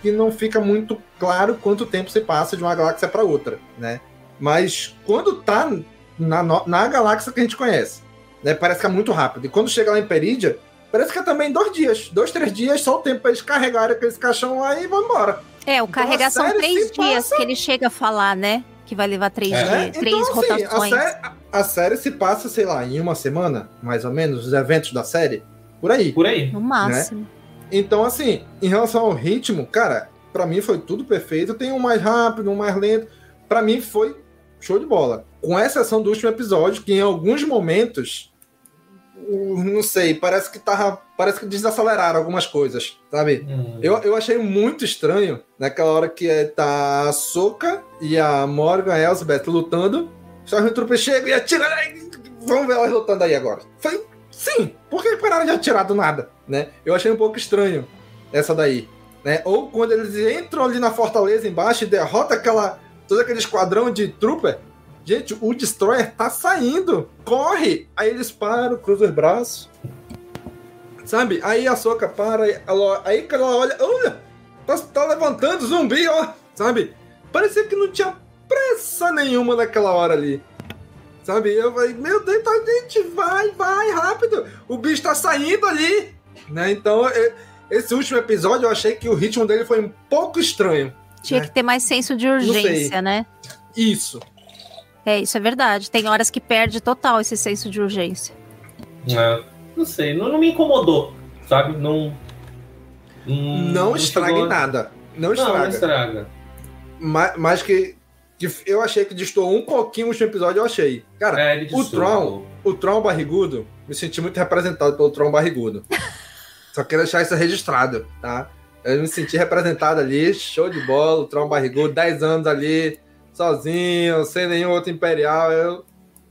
que não fica muito claro quanto tempo se passa de uma galáxia para outra, né? Mas quando tá na, na galáxia que a gente conhece, né? Parece que é muito rápido. E quando chega lá em Perídia, parece que é também dois dias, dois, três dias, só o tempo pra eles carregarem aqueles caixão lá e vão embora. É, o Então, a carregar são série três dias passa- que ele chega a falar, né? Que vai levar três É. né? dias, três Então, assim, a rotações. a, a série se passa, sei lá, em uma semana, mais ou menos, os eventos da série, por aí. Por aí. No máximo. Então, assim, em relação ao ritmo, cara, pra mim foi tudo perfeito. Tem um mais rápido, um mais lento. Pra mim foi show de bola. Com exceção do último episódio, que em alguns momentos, o- não sei, parece que tava. Parece que desaceleraram algumas coisas, sabe? Hum. Eu, eu achei muito estranho naquela hora que é, tá a Soka e a Morgan Elsbeth lutando. Os Stormtroopers chegam e atiram. ai, Vamos ver elas lutando aí agora. Foi sim, por que pararam de atirar do nada? Né? Eu achei um pouco estranho essa daí. Né? Ou quando eles entram ali na fortaleza embaixo e derrota aquela, todo aquele esquadrão de trooper. Gente, o Destroyer tá saindo. Corre! Aí eles param, cruzam os braços. Sabe? Aí a Soca para, ela, aí que ela olha, olha, tá, tá levantando zumbi, ó, sabe? Parecia que não tinha pressa nenhuma naquela hora ali. Sabe? Eu falei, meu Deus, tá, gente, vai, vai, rápido. O bicho tá saindo ali. Né? Então, e- esse último episódio eu achei que o ritmo dele foi um pouco estranho. Tinha que ter mais senso de urgência, né? Isso. É, isso é verdade. Tem horas que perde total esse senso de urgência. É, não sei, não, não me incomodou, sabe? Não. Hum, Não estraga chegou- em nada. Não Não, estraga. não estraga. Ma- Mas que, que eu achei que destoou um pouquinho o último episódio, eu achei. Cara, É, o. Tron, o Tron barrigudo, me senti muito representado pelo Tron barrigudo. Só quero deixar isso registrado, tá? Eu me senti representado ali, show de bola, o Tron barrigudo, 10 anos ali, sozinho, sem nenhum outro imperial, eu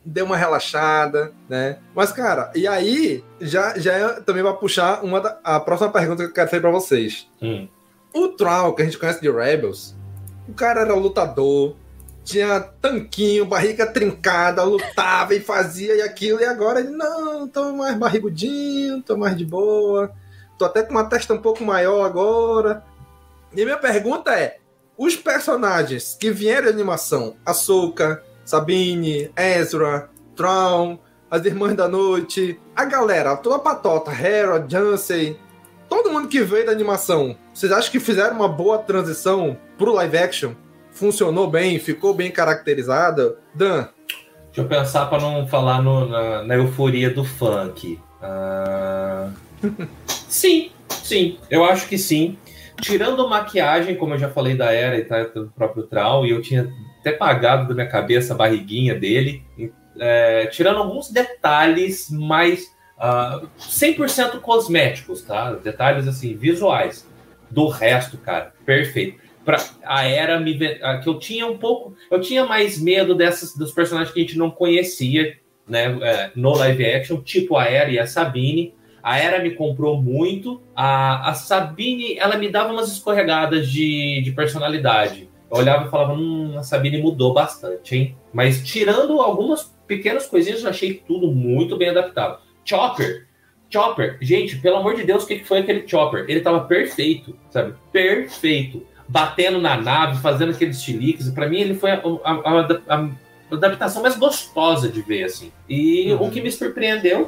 dei uma relaxada, né? Mas, cara, e aí, já, já é- também vai puxar uma da- a próxima pergunta que eu quero fazer pra vocês. Hum. O Troll, que a gente conhece de Rebels, o cara era lutador, tinha tanquinho, barriga trincada, lutava e fazia e aquilo, e agora ele, não, tô mais barrigudinho, tô mais de boa, tô até com uma testa um pouco maior agora. E minha pergunta é: os personagens que vieram de animação, Ahsoka, Sabine, Ezra, Tron, as Irmãs da Noite, a galera, toda a patota, Hera, Jansen, todo mundo que veio da animação, vocês acham que fizeram uma boa transição pro live action? Funcionou bem? Ficou bem caracterizada? Dan, Deixa eu pensar pra não falar no- na, na euforia do funk. Ah, sim, sim, eu acho que sim. Tirando maquiagem, como eu já falei da Era e tá, do próprio Trau, e eu tinha até pagado da minha cabeça a barriguinha dele, é, tirando alguns detalhes mais ah, 100% cosméticos, tá? Detalhes assim, visuais. Do resto, cara, perfeito. Pra, a era me a, que eu tinha um pouco. Eu tinha mais medo dessas dos personagens que a gente não conhecia, né? é, no live action, tipo a Era e a Sabine. A Era me comprou muito. A, a Sabine, ela me dava umas escorregadas de, de personalidade. Eu olhava e falava, hum, a Sabine mudou bastante, hein? Mas tirando algumas pequenas coisinhas, eu achei tudo muito bem adaptado. Chopper. Chopper, gente, pelo amor de Deus, o que foi aquele Chopper? Ele tava perfeito, sabe? Perfeito. Batendo na nave, fazendo aqueles chiliques. Pra mim, ele foi a, a- a- a adaptação mais gostosa de ver, assim. E Uhum. o que me surpreendeu,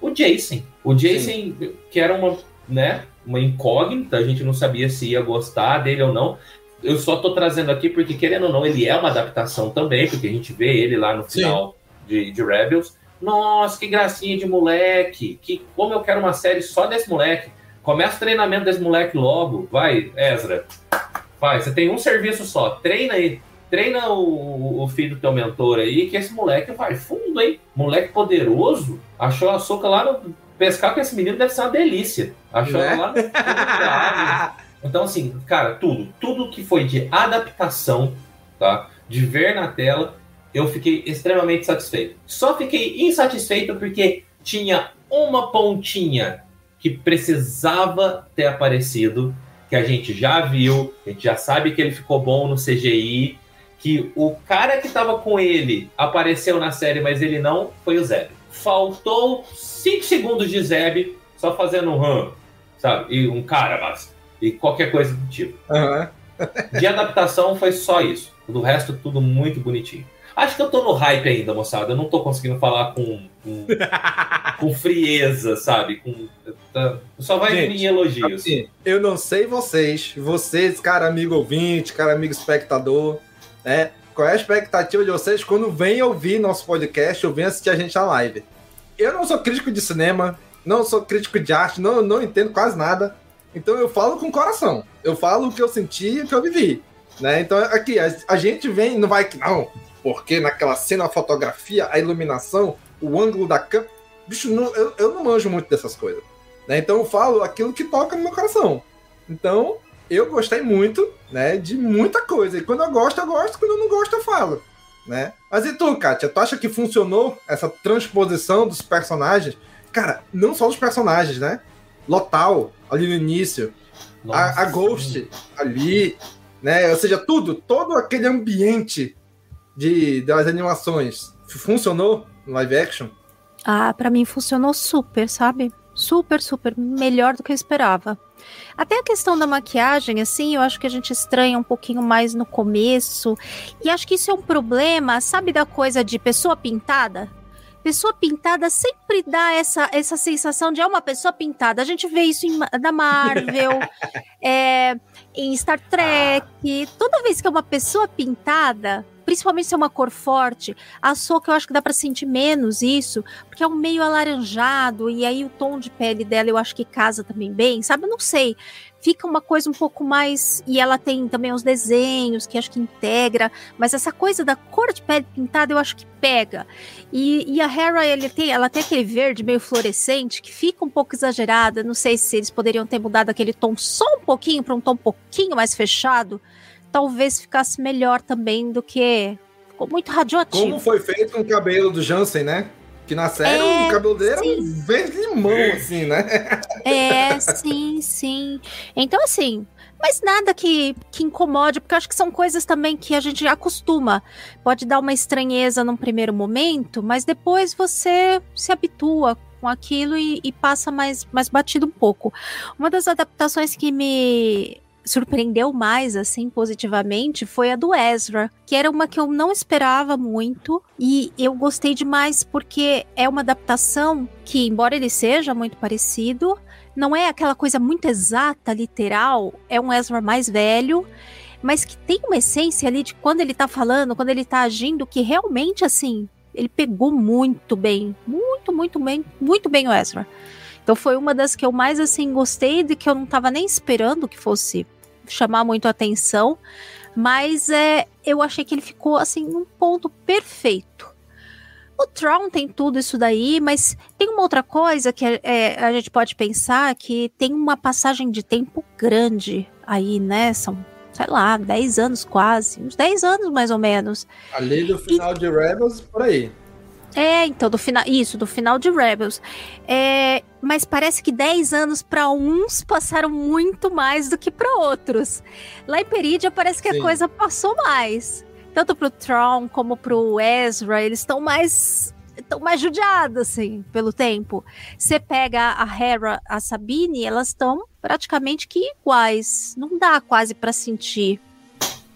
o Jason. O Jason, que era uma, né, uma incógnita, a gente não sabia se ia gostar dele ou não. Eu só tô trazendo aqui porque, querendo ou não, ele é uma adaptação também, porque a gente vê ele lá no final de, de Rebels. Nossa, que gracinha de moleque. Que, como eu quero uma série só desse moleque. Começa o treinamento desse moleque logo. Vai, Ezra. Vai, você tem um serviço só. Treina aí. Treina o, o filho do teu mentor aí, que esse moleque vai fundo, hein? Moleque poderoso. Achou a soca lá no. Pescar com esse menino deve ser uma delícia. Achou ela lá no. Então, assim, cara, tudo. Tudo que foi de adaptação, tá? De ver na tela, eu fiquei extremamente satisfeito. Só fiquei insatisfeito porque tinha uma pontinha que precisava ter aparecido, que a gente já viu, a gente já sabe que ele ficou bom no CGI, que o cara que tava com ele apareceu na série, mas ele não, foi o Zeb. Faltou 5 segundos de Zeb só fazendo um hum, sabe? E um cara, mas, e qualquer coisa do tipo. Aham. De adaptação foi só isso. Do resto, tudo muito bonitinho. Acho que eu tô no hype ainda, moçada. Eu não tô conseguindo falar com, com, com frieza, sabe? Com, tá- só vai Gente, vir em elogios. Assim, eu não sei vocês, vocês, cara amigo ouvinte, cara amigo espectador, né? Qual é a expectativa de vocês quando vem ouvir nosso podcast ou vem assistir a gente na live? Eu não sou crítico de cinema, não sou crítico de arte, não, não entendo quase nada. Então eu falo com o coração. Eu falo o que eu senti e o que eu vivi. Né? Então aqui, a, a gente vem, não vai que não, porque naquela cena, a fotografia, a iluminação, o ângulo da câmera. Bicho, não- eu, eu não manjo muito dessas coisas. Né? Então eu falo aquilo que toca no meu coração. Então, eu gostei muito, né, de muita coisa. E quando eu gosto, eu gosto, quando eu não gosto, eu falo. Né? Mas e tu, Kátia, tu acha que funcionou essa transposição dos personagens? Cara, não só dos personagens, né? Lotal, ali no início, a, a Ghost ali, né? Ou seja, tudo, todo aquele ambiente de, das animações funcionou no live action? Ah, pra mim funcionou super, sabe? Super, super. Melhor do que eu esperava. Até a questão da maquiagem, assim, eu acho que a gente estranha um pouquinho mais no começo. E acho que isso é um problema, sabe, da coisa de pessoa pintada? Pessoa pintada sempre dá essa, essa sensação de é uma pessoa pintada. A gente vê isso em, na Marvel, é, em Star Trek. Toda vez que é uma pessoa pintada, principalmente se é uma cor forte, a Soca eu acho que dá pra sentir menos isso, porque é um meio alaranjado, e aí o tom de pele dela eu acho que casa também bem, sabe? Eu não sei. Fica uma coisa um pouco mais. E ela tem também os desenhos que acho que integra, mas essa coisa da cor de pele pintada eu acho que pega. E, e a Hera, ele tem, ela tem aquele verde meio fluorescente que fica um pouco exagerada. Não sei se eles poderiam ter mudado aquele tom só um pouquinho para um tom um pouquinho mais fechado. Talvez ficasse melhor também do que. Ficou muito radioativo. Como foi feito com o cabelo do Jansen, né? Que na série É, o cabelo dele era um verde limão, assim, né? É, sim, sim. Então, assim, mas nada que, que incomode, porque eu acho que são coisas também que a gente acostuma. Pode dar uma estranheza num primeiro momento, mas depois você se habitua com aquilo e, e passa mais, mais batido um pouco. Uma das adaptações que me surpreendeu mais, assim, positivamente, foi a do Ezra, que era uma que eu não esperava muito e eu gostei demais porque é uma adaptação que, embora ele seja muito parecido, não é aquela coisa muito exata, literal, é um Ezra mais velho, mas que tem uma essência ali de quando ele tá falando, quando ele tá agindo, que realmente, assim, ele pegou muito bem, muito, muito bem, muito bem o Ezra. Então foi uma das que eu mais, assim, gostei, de que eu não tava nem esperando que fosse chamar muito a atenção, mas é, eu achei que ele ficou assim num ponto perfeito. O Tron tem tudo isso daí, mas tem uma outra coisa que é, a gente pode pensar que tem uma passagem de tempo grande aí, né? São, sei lá, 10 anos quase, uns 10 anos mais ou menos. Ali do final de Rebels, por aí. É, então, do final. Isso, do final de Rebels. É, mas parece que 10 anos para uns passaram muito mais do que para outros. Lá em Perídia parece que Sim. a coisa passou mais. Tanto pro Tron como pro Ezra, eles estão mais. Estão mais judiados, assim, pelo tempo. Você pega a Hera, a Sabine, elas estão praticamente que iguais. Não dá quase para sentir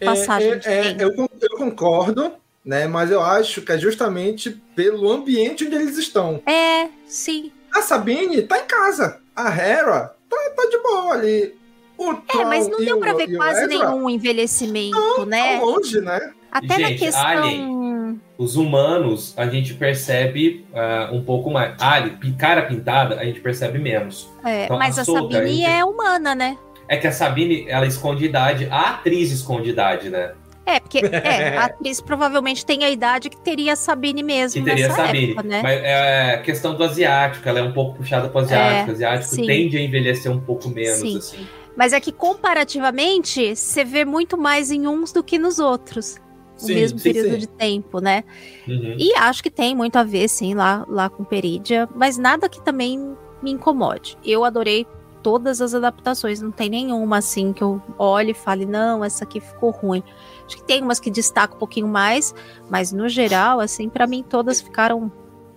passagem É, de é, tempo. eu, eu concordo, né? Mas eu acho que é justamente pelo ambiente onde eles estão. É, sim. A Sabine tá em casa. A Hera tá, tá de boa ali. O É, Tron mas não deu o- pra ver o quase Ezra nenhum envelhecimento, né? Tá longe, né? Até na Gente, questão. Alien. Os humanos, a gente percebe ah, um pouco mais. Ali, pi- cara pintada, a gente percebe menos. É, Então, mas a Ahsoka, Sabine gente- é humana, né? É que a Sabine, ela esconde idade, a atriz esconde idade, né? É, porque é, a atriz provavelmente tem a idade que teria a Sabine mesmo Que teria nessa Sabine. época, né? Mas é a questão do asiático, ela é um pouco puxada pro asiático. É, o asiático sim. tende a envelhecer um pouco menos, Sim. assim. Mas é que comparativamente, você vê muito mais em uns do que nos outros. O Sim, mesmo período de tempo, né? Uhum. E acho que tem muito a ver, sim, lá, lá com Perídia, mas nada que também me incomode. Eu adorei todas as adaptações. Não tem nenhuma assim que eu olhe e fale, não, essa aqui ficou ruim. Acho que tem umas que destacam um pouquinho mais, mas no geral, assim, para mim todas ficaram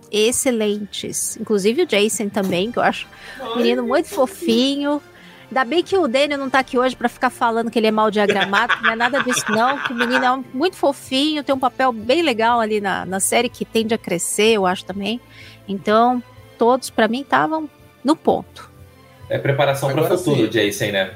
excelentes. Inclusive o Jason também, que eu acho um menino muito fofinho. Ainda bem que o Daniel não tá aqui hoje para ficar falando que ele é mal diagramado, não é nada disso não, que o menino é muito fofinho, tem um papel bem legal ali na, na série que tende a crescer, eu acho também. Então, todos para mim estavam no ponto. É preparação para o futuro, sim. Jason, né?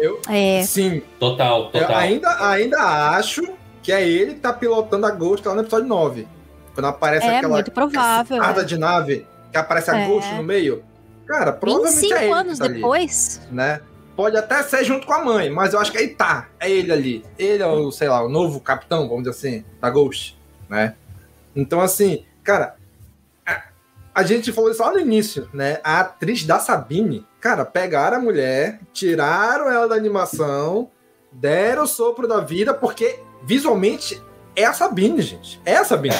Eu, é. Sim. Total, total. Eu ainda, ainda acho que é ele que tá pilotando a Ghost lá no episódio 9. Quando aparece é, aquela muito provável, é. de nave, que aparece a é. Ghost no meio. Cara, provavelmente é ele anos tá depois. Ali, né? Pode até ser junto com a mãe, mas eu acho que aí tá. É ele ali. Ele é o, sei lá, o novo capitão, vamos dizer assim, da Ghost, né? Então, assim, cara, a, a gente falou isso lá no início, né? A atriz da Sabine, cara, pegaram a mulher, tiraram ela da animação, deram o sopro da vida, porque visualmente é a Sabine, gente. É a Sabine.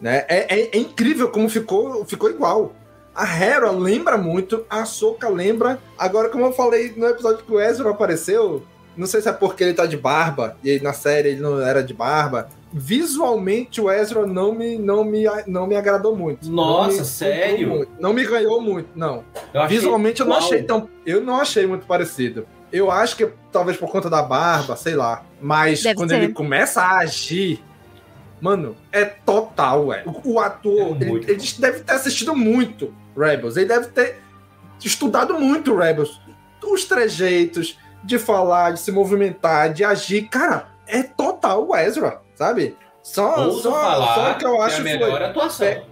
Né? É, é, é incrível como ficou, ficou igual. A Hera lembra muito, a Soka lembra. Agora, como eu falei no episódio que o Ezra apareceu, não sei se é porque ele tá de barba, e na série ele não era de barba. Visualmente o Ezra não me, não me, não me agradou muito. Nossa, não sério? Muito. Não me ganhou muito, não. Eu Visualmente eu não achei tão. Eu não achei muito parecido. Eu acho que talvez por conta da barba, sei lá. Mas Deve quando ser. ele começa a agir Mano, é total, ué. O, o ator, é ele, ele, deve ter assistido muito Rebels. Ele deve ter estudado muito Rebels. Os trejeitos de falar, de se movimentar, de agir. Cara, é total o Ezra, sabe? Só, Ouso só, falar só que eu acho que é a melhor foi, atuação. É,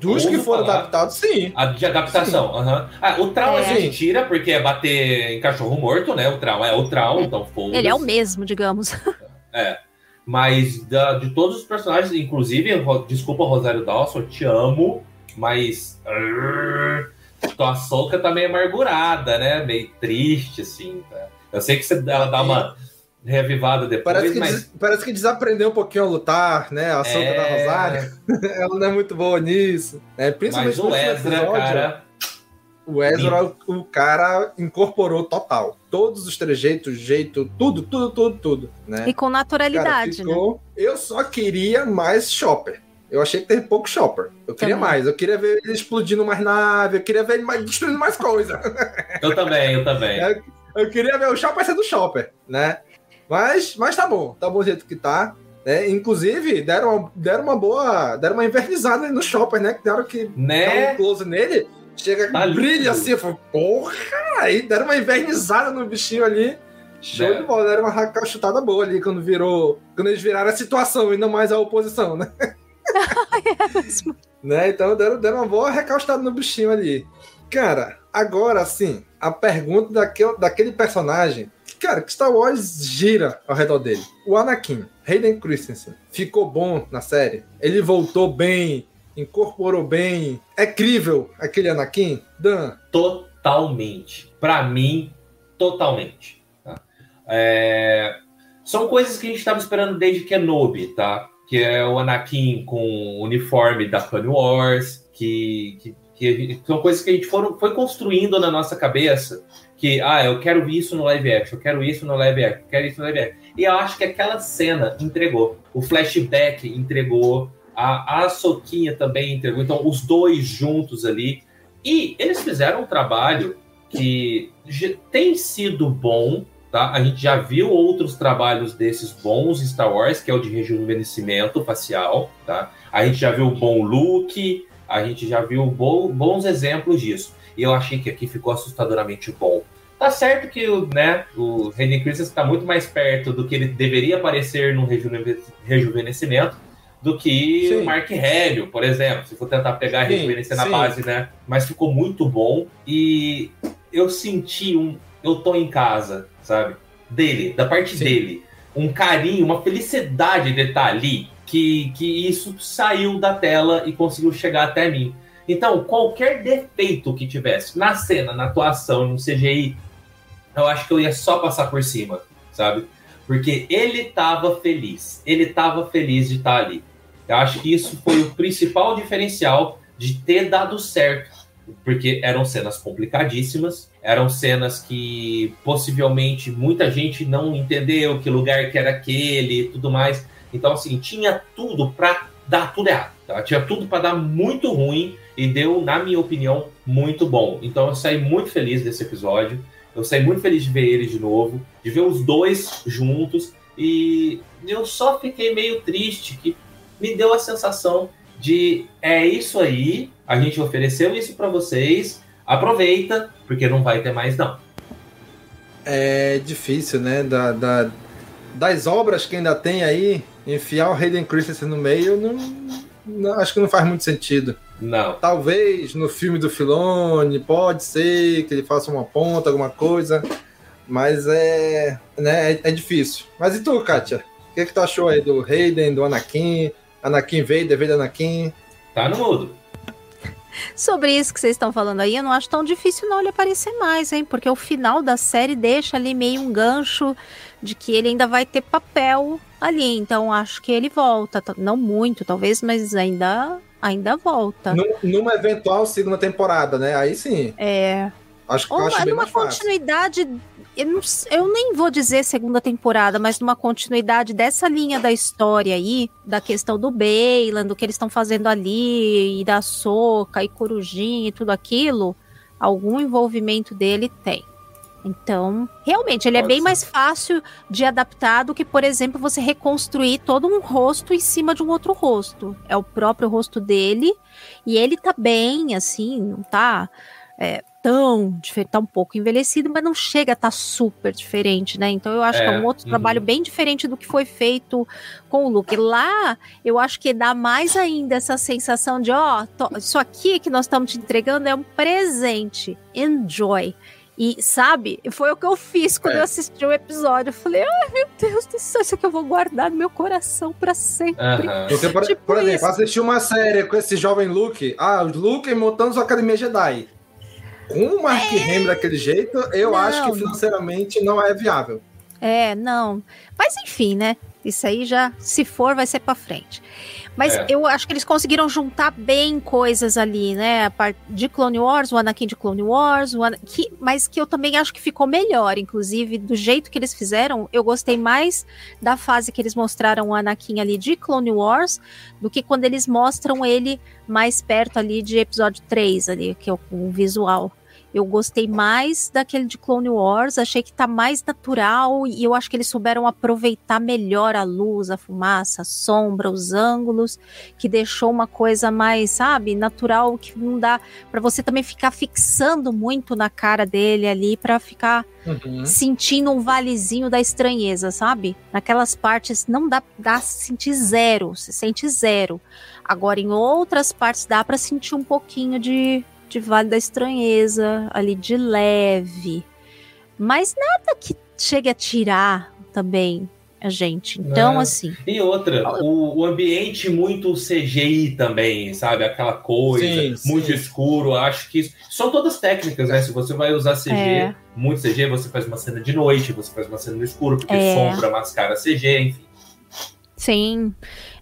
dos Ouso que foram falar. adaptados, sim. A de adaptação, aham. Ah, o trauma é. a gente tira porque é bater em cachorro morto, né? O trauma é o trauma, então foda Ele é o mesmo, digamos. É. Mas da, de todos os personagens, inclusive, desculpa, Rosário Dawson, eu te amo, mas. Tua soca tá meio amargurada, né? Meio triste, assim. Tá? Eu sei que você, ela dá uma revivada depois, parece que mas... Des, parece que desaprendeu um pouquinho a lutar, né? A soca é... da Rosário. ela não é muito boa nisso. Né? Principalmente mas o Ezra, episódio, cara o Ezra, o, o cara incorporou total. Todos os trejeitos, jeito, tudo, tudo, tudo, tudo. Né? E com naturalidade, cara, ficou... né? Eu só queria mais Chopper. Eu achei que teve pouco Chopper. Eu queria também. mais. Eu queria ver ele explodindo mais nave. Eu queria ver ele mais, destruindo mais coisa. Eu também, eu também. Eu, eu, queria ver o Chopper sendo Chopper, né? Mas, mas tá bom. Tá bom do jeito que tá. Né? Inclusive, deram uma, deram uma boa. Deram uma invernizada no Chopper, né? Que deram que né? um close nele. Chega, tá brilha assim, eu falo, porra! Aí deram uma invernizada no bichinho ali. Show é. de bola, deram uma cachutada boa ali quando virou. Quando eles viraram a situação e não mais a oposição, né? é né? Então deram, deram uma boa recaustada no bichinho ali. Cara, agora assim, a pergunta daquele, daquele personagem. Cara, que Star Wars gira ao redor dele. O Anakin, Hayden Christensen, ficou bom na série? Ele voltou bem? incorporou bem. É crível aquele Anakin? Dan? Totalmente. Para mim, totalmente. Tá? É... São coisas que a gente estava esperando desde Kenobi, tá? Que é o Anakin com o uniforme da Clone Wars, que, que, que são coisas que a gente foram, foi construindo na nossa cabeça. Que, ah, eu quero isso no live action, eu quero isso no live action, eu quero isso no live action. E eu acho que aquela cena entregou. O flashback entregou, a, a Soquinha também entregou, então os dois juntos ali. E eles fizeram um trabalho que tem sido bom, tá? A gente já viu outros trabalhos desses bons Star Wars, que é o de rejuvenescimento facial, tá? A gente já viu o bom look, a gente já viu bons exemplos disso. E eu achei que aqui ficou assustadoramente bom. Tá certo que né, o Hayden Christensen está muito mais perto do que ele deveria aparecer no rejuvenescimento, do que sim. o Mark Hélio, por exemplo, se for tentar pegar a referência na base, né? Mas ficou muito bom e eu senti um eu tô em casa, sabe? Dele, da parte sim. dele. Um carinho, uma felicidade de estar ali, que, que isso saiu da tela e conseguiu chegar até mim. Então, qualquer defeito que tivesse na cena, na atuação, no CGI, eu acho que eu ia só passar por cima, sabe? Porque ele tava feliz. Ele tava feliz de estar ali. Eu acho que isso foi o principal diferencial de ter dado certo porque eram cenas complicadíssimas, eram cenas que possivelmente muita gente não entendeu que lugar que era aquele e tudo mais. Então, assim, tinha tudo para dar tudo errado. Tá? Tinha tudo para dar muito ruim e deu, na minha opinião, muito bom. Então, eu saí muito feliz desse episódio. Eu saí muito feliz de ver ele de novo, de ver os dois juntos. E eu só fiquei meio triste, que me deu a sensação de é isso aí, a gente ofereceu isso para vocês, aproveita, porque não vai ter mais não. É difícil, né? Da, da, das obras que ainda tem aí, enfiar o Hayden Christensen no meio, não, não, acho que não faz muito sentido. Não. Talvez no filme do Filone, pode ser que ele faça uma ponta, alguma coisa, mas é, né, é, é difícil. Mas e tu, Kátia? O que, que tu achou aí do Hayden, do Anakin? Anakin Vader, Vader Anakin? Tá no mudo. Sobre isso que vocês estão falando aí, eu não acho tão difícil não ele aparecer mais, hein? Porque o final da série deixa ali meio um gancho de que ele ainda vai ter papel ali. Então acho que ele volta. Não muito, talvez, mas ainda, ainda volta. Num, numa eventual segunda temporada, né? Aí sim. É. Acho que Ou acho bem numa continuidade. Eu, não eu nem vou dizer segunda temporada, mas numa continuidade dessa linha da história aí, da questão do Bailan, do que eles estão fazendo ali, e da Soca, e Corujinha e tudo aquilo, algum envolvimento dele tem. Então, realmente, ele é Pode bem ser. mais fácil de adaptar do que, por exemplo, você reconstruir todo um rosto em cima de um outro rosto. É o próprio rosto dele, e ele tá bem, assim, não tá é, tão diferente, tá um pouco envelhecido, mas não chega a estar super diferente, né? Então eu acho que é É, um outro uhum. trabalho bem diferente do que foi feito com o Luke. Lá, eu acho que dá mais ainda essa sensação de, ó, to- isso aqui que nós estamos te entregando é um presente. Enjoy. E, sabe, foi o que eu fiz quando É. eu assisti o episódio. Eu falei, ai meu Deus do céu, isso aqui eu vou guardar no meu coração pra sempre. Aham. Porque, por, Tipo por exemplo, isso. assistir uma série com esse jovem Luke, ah, o Luke montando sua academia Jedi. Com o Mark Hamill daquele jeito, eu Não, acho que não. financeiramente não é viável. É, não. Mas enfim, né? Isso aí já, se for, vai ser pra frente. Mas É. eu acho que eles conseguiram juntar bem coisas ali, né? A parte de Clone Wars, o Anakin de Clone Wars, o que, mas que eu também acho que ficou melhor. Inclusive, do jeito que eles fizeram, eu gostei mais da fase que eles mostraram o Anakin ali de Clone Wars do que quando eles mostram ele mais perto ali de episódio 3, ali, que é o visual. Eu gostei mais daquele de Clone Wars, achei que tá mais natural e eu acho que eles souberam aproveitar melhor a luz, a fumaça, a sombra, os ângulos, que deixou uma coisa mais, sabe, natural, que não dá pra você também ficar fixando muito na cara dele ali pra ficar Uhum. sentindo um valezinho da estranheza, sabe? Naquelas partes não dá, dá sentir zero, se sente zero. Agora em outras partes dá pra sentir um pouquinho de, de vale da estranheza, ali de leve. Mas nada que chegue a tirar também a gente. Então, Não. assim, E outra, o, o ambiente muito CGI também, sabe? Aquela coisa, Sim, sim. muito escuro. Acho que isso, são todas técnicas, né? Se você vai usar CG, É. muito CG, você faz uma cena de noite, você faz uma cena no escuro, porque É. sombra mascara CG, enfim. Sim.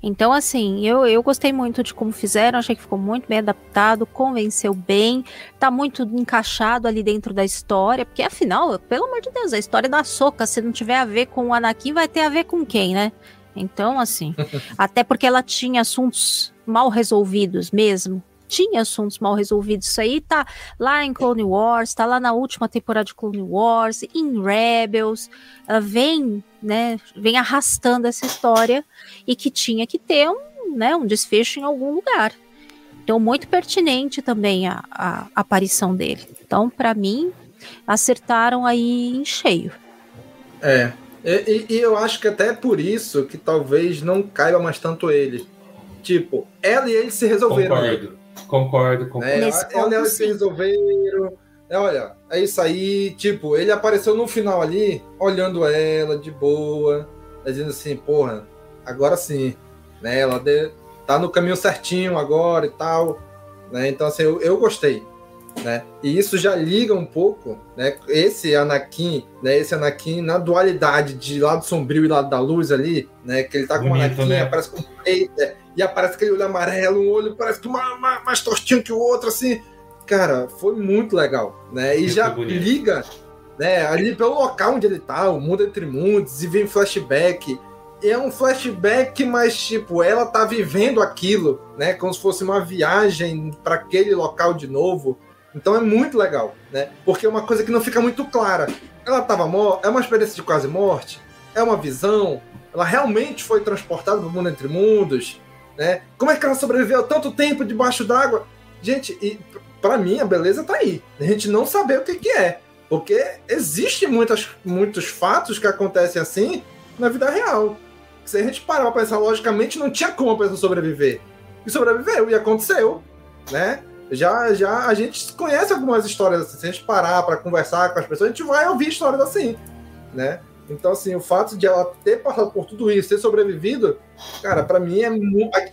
Então, assim, eu, eu gostei muito de como fizeram, achei que ficou muito bem adaptado, convenceu bem, tá muito encaixado ali dentro da história, porque afinal, pelo amor de Deus, a história da Soca, se não tiver a ver com o Anakin, vai ter a ver com quem, né? Então, assim, até porque ela tinha assuntos mal resolvidos mesmo. Tinha assuntos mal resolvidos. Isso aí tá lá em Clone Wars, tá lá na última temporada de Clone Wars, em Rebels. Ela vem, né, vem arrastando essa história e que tinha que ter um, né, um desfecho em algum lugar. Então, muito pertinente também a, a aparição dele. Então, para mim, acertaram aí em cheio. É. E, e- e eu acho que até é por isso que talvez não caiba mais tanto ele. Tipo, ela e ele se resolveram. ali. Concordo. Concordo, concordo. né? Nesse Ela e ponto, ele se sim. resolveram. É, olha, é isso aí. Tipo, ele apareceu no final ali, olhando ela de boa, dizendo assim, porra, agora sim, né? Ela de- tá no caminho certinho agora e tal. Né? Então, assim, eu, eu gostei. Né? E isso já liga um pouco, né? Esse Anakin, né? Esse Anakin na dualidade de lado sombrio e lado da luz ali, né? Que ele tá com o Bonito, Anakin, né? aparece com peito, é, e aparece aquele olho amarelo, um olho parece que uma, uma- mais tostinho que o outro, assim. cara, foi muito legal, né? E já liga, né, ali pelo local onde ele tá, o mundo entre mundos, e vem flashback. E é um flashback, mas tipo, ela tá vivendo aquilo, né, como se fosse uma viagem para aquele local de novo. Então é muito legal, né? Porque é uma coisa que não fica muito clara. Ela tava morta, é uma experiência de quase morte, é uma visão, ela realmente foi transportada para o mundo entre mundos, né? Como é que ela sobreviveu tanto tempo debaixo d'água? Gente, e para mim a beleza tá aí. A gente não saber o que, que é. Porque existe muitas, muitos fatos que acontecem assim na vida real. Se a gente parar pra pensar logicamente, não tinha como a pessoa sobreviver. E sobreviveu, e aconteceu, né? Já, já a gente conhece algumas histórias assim. Se a gente parar para conversar com as pessoas, a gente vai ouvir histórias assim, né? Então, assim, o fato de ela ter passado por tudo isso, ter sobrevivido, cara, para mim é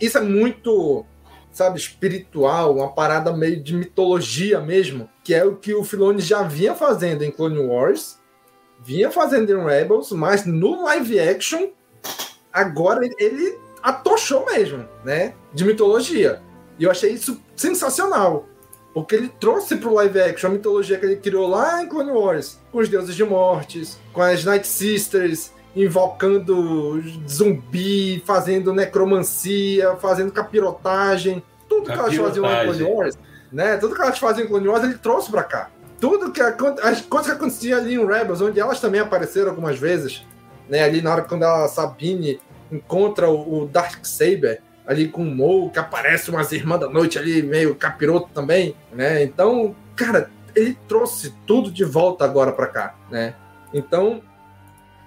isso é muito, sabe, espiritual, uma parada meio de mitologia mesmo, que é o que o Filoni já vinha fazendo em Clone Wars, vinha fazendo em Rebels, mas no live action, agora ele atochou mesmo, né, de mitologia. E eu achei isso sensacional. Porque ele trouxe pro live action a mitologia que ele criou lá em Clone Wars, com os deuses de mortes, com as Night Sisters invocando zumbi, fazendo necromancia, fazendo capirotagem, tudo que elas faziam lá em Clone Wars, né? Tudo que elas faziam em Clone Wars, ele trouxe pra cá. Tudo que as coisas que aconteciam ali em Rebels, onde elas também apareceram algumas vezes, né? Ali na hora quando a Sabine encontra o, o Dark Saber, ali com o Mo, que aparece umas irmãs da noite ali, meio capiroto também, né? Então, cara, ele trouxe tudo de volta agora para cá, né? Então,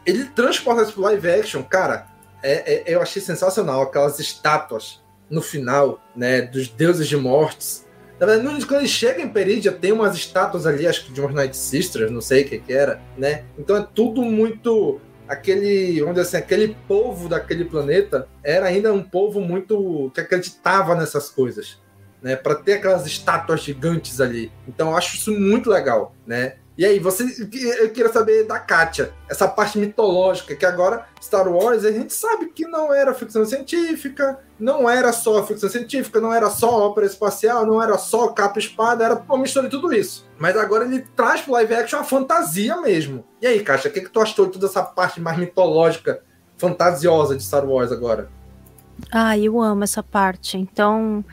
ele transporta isso pro live action, cara, é, é, eu achei sensacional aquelas estátuas no final, né, dos deuses de mortes. Na verdade, quando ele chega em Peridia, tem umas estátuas ali, acho que de umas Night Sisters, não sei o que que era, né? Então é tudo muito aquele, dizer assim, aquele povo daquele planeta era ainda um povo muito que acreditava nessas coisas, né? Para ter aquelas estátuas gigantes ali. Então eu acho isso muito legal, né? E aí, você, eu queria saber da Katia, essa parte mitológica, que agora Star Wars a gente sabe que não era ficção científica, não era só ficção científica, não era só ópera espacial, não era só capa espada, era uma mistura de tudo isso. Mas agora ele traz pro live action a fantasia mesmo. E aí, Katia, o que, que tu achou de toda essa parte mais mitológica, fantasiosa de Star Wars agora? Ah, eu amo essa parte. Então,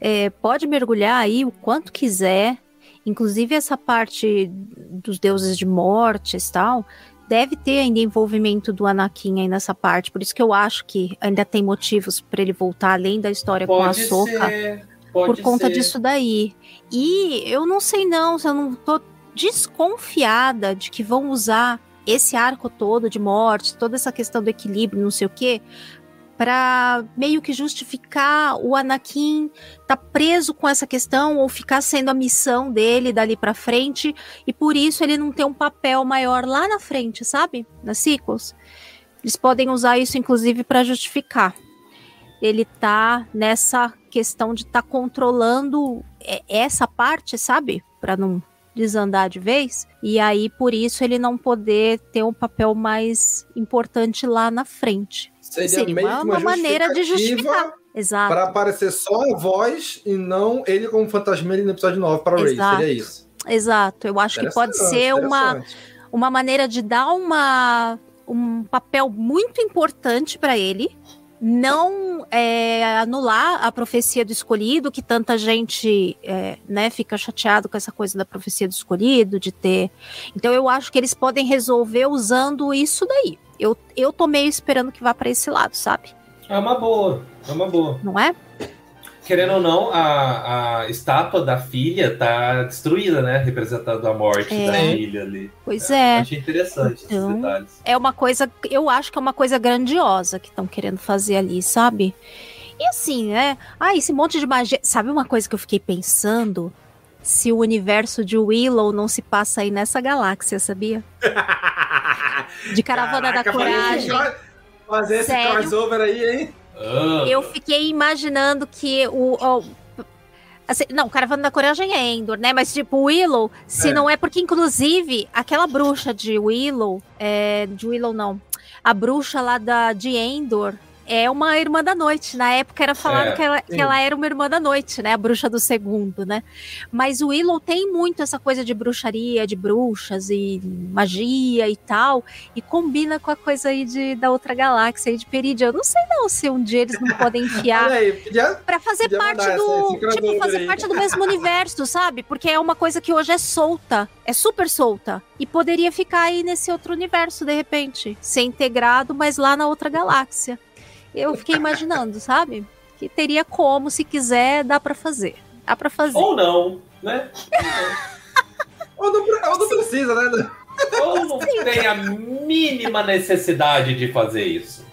é, pode mergulhar aí o quanto quiser Inclusive, essa parte dos deuses de mortes e tal, deve ter ainda envolvimento do Anakin aí nessa parte. Por isso que eu acho que ainda tem motivos para ele voltar além da história Pode com a Soca. Por conta ser. disso daí. E eu não sei não, eu não tô desconfiada de que vão usar esse arco todo de morte, toda essa questão do equilíbrio, não sei o quê, para meio que justificar o Anakin tá preso com essa questão ou ficar sendo a missão dele dali para frente e por isso ele não tem um papel maior lá na frente, sabe? Nas sequels. Eles podem usar isso inclusive para justificar. Ele tá nessa questão de tá controlando essa parte, sabe? Para não desandar de vez, e aí por isso ele não poder ter um papel mais importante lá na frente. Seria, Seria meio uma, uma, uma maneira de justificar. Exato. Para aparecer só a voz e não ele como fantasma no episódio 9 para o Ray. Seria isso. Exato. Eu acho que pode ser uma, uma maneira de dar uma, um papel muito importante para ele não é, anular a profecia do escolhido, que tanta gente é, né, fica chateado com essa coisa da profecia do escolhido, de ter. Então eu acho que eles podem resolver usando isso daí. Eu, eu tô meio esperando que vá para esse lado, sabe? É uma boa, é uma boa. Não é? querendo ou não, a, a estátua da filha tá destruída, né? Representando a morte é. da filha ali. Pois é. é. Achei interessante então, esses detalhes. É uma coisa, eu acho que é uma coisa grandiosa que estão querendo fazer ali, sabe? E assim, né? Ah, esse monte de magia. Sabe uma coisa que eu fiquei pensando? Se o universo de Willow não se passa aí nessa galáxia, sabia? De Caravana Caraca, da Coragem. Fazer esse Sério? crossover aí, hein? Ah. Eu fiquei imaginando que o. o assim, não, Caravana da Coragem é Endor, né? Mas, tipo, Willow, se é. não é porque, inclusive, aquela bruxa de Willow, é, de Willow não, a bruxa lá da, de Endor, é uma irmã da noite. Na época era falado É, que, ela, que ela era uma irmã da noite, né? A bruxa do segundo, né? Mas o Willow tem muito essa coisa de bruxaria, de bruxas e magia e tal. E combina com a coisa aí de, da outra galáxia aí de Peridia. Eu não sei não se um dia eles não podem enfiar aí, podia- Pra fazer parte essa do. na Tipo, fazer aí. parte do mesmo universo, sabe? Porque é uma coisa que hoje é solta. É super solta. E poderia ficar aí nesse outro universo, de repente. Ser integrado, mas lá na outra galáxia. Eu fiquei imaginando, sabe? Que teria como, se quiser, dá pra fazer. Dá pra fazer. Ou não, né? ou, não, ou não precisa, né? Ou não tem a mínima necessidade de fazer isso.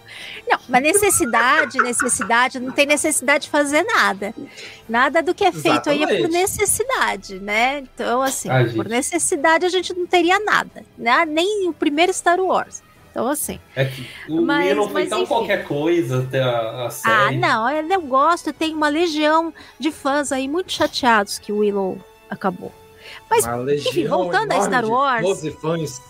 Não, mas necessidade, necessidade, não tem necessidade de fazer nada. Nada do que é feito aí é por Exatamente. necessidade, né? Então, assim, Ah, por gente. necessidade a gente não teria nada, né? Nem o primeiro Star Wars. Então, assim. É que o Mas- Willow foi mas tão enfim. qualquer coisa até a, a Ah, série. não, eu gosto, tem uma legião de fãs aí muito chateados que o Willow acabou. Mas, enfim, voltando a Star Wars, 12 fãs.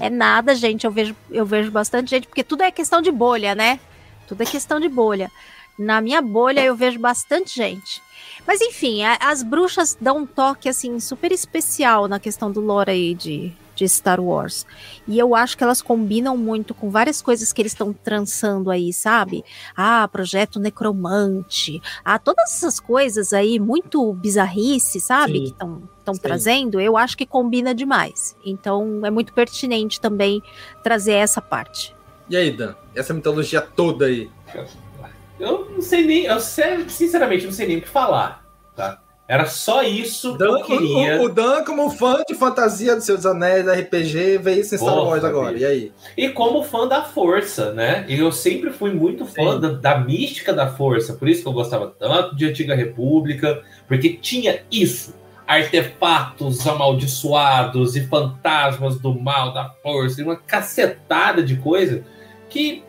é nada, gente. Eu vejo, eu vejo bastante gente, porque tudo é questão de bolha, né? Tudo é questão de bolha. Na minha bolha eu vejo bastante gente. Mas enfim, a- as bruxas dão um toque assim super especial na questão do lore aí de, de Star Wars. E eu acho que elas combinam muito com várias coisas que eles estão trançando aí, sabe? Ah, projeto necromante. Ah, todas essas coisas aí muito bizarrice, sabe? Sim. Que estão trazendo, eu acho que combina demais. Então é muito pertinente também trazer essa parte. E aí, Dan? Essa mitologia toda aí. Eu não sei nem. Eu sé- sinceramente não sei nem o que falar. Tá? Era só isso que Dan, eu queria. o, o Dan, como fã de fantasia dos seus anéis, RPG, vê isso em Star Wars agora. E aí? E como fã da força, né? E eu sempre fui muito fã da, da mística da força. Por isso que eu gostava tanto de Antiga República. Porque tinha isso. Artefatos amaldiçoados e fantasmas do mal, da força. E uma cacetada de coisa que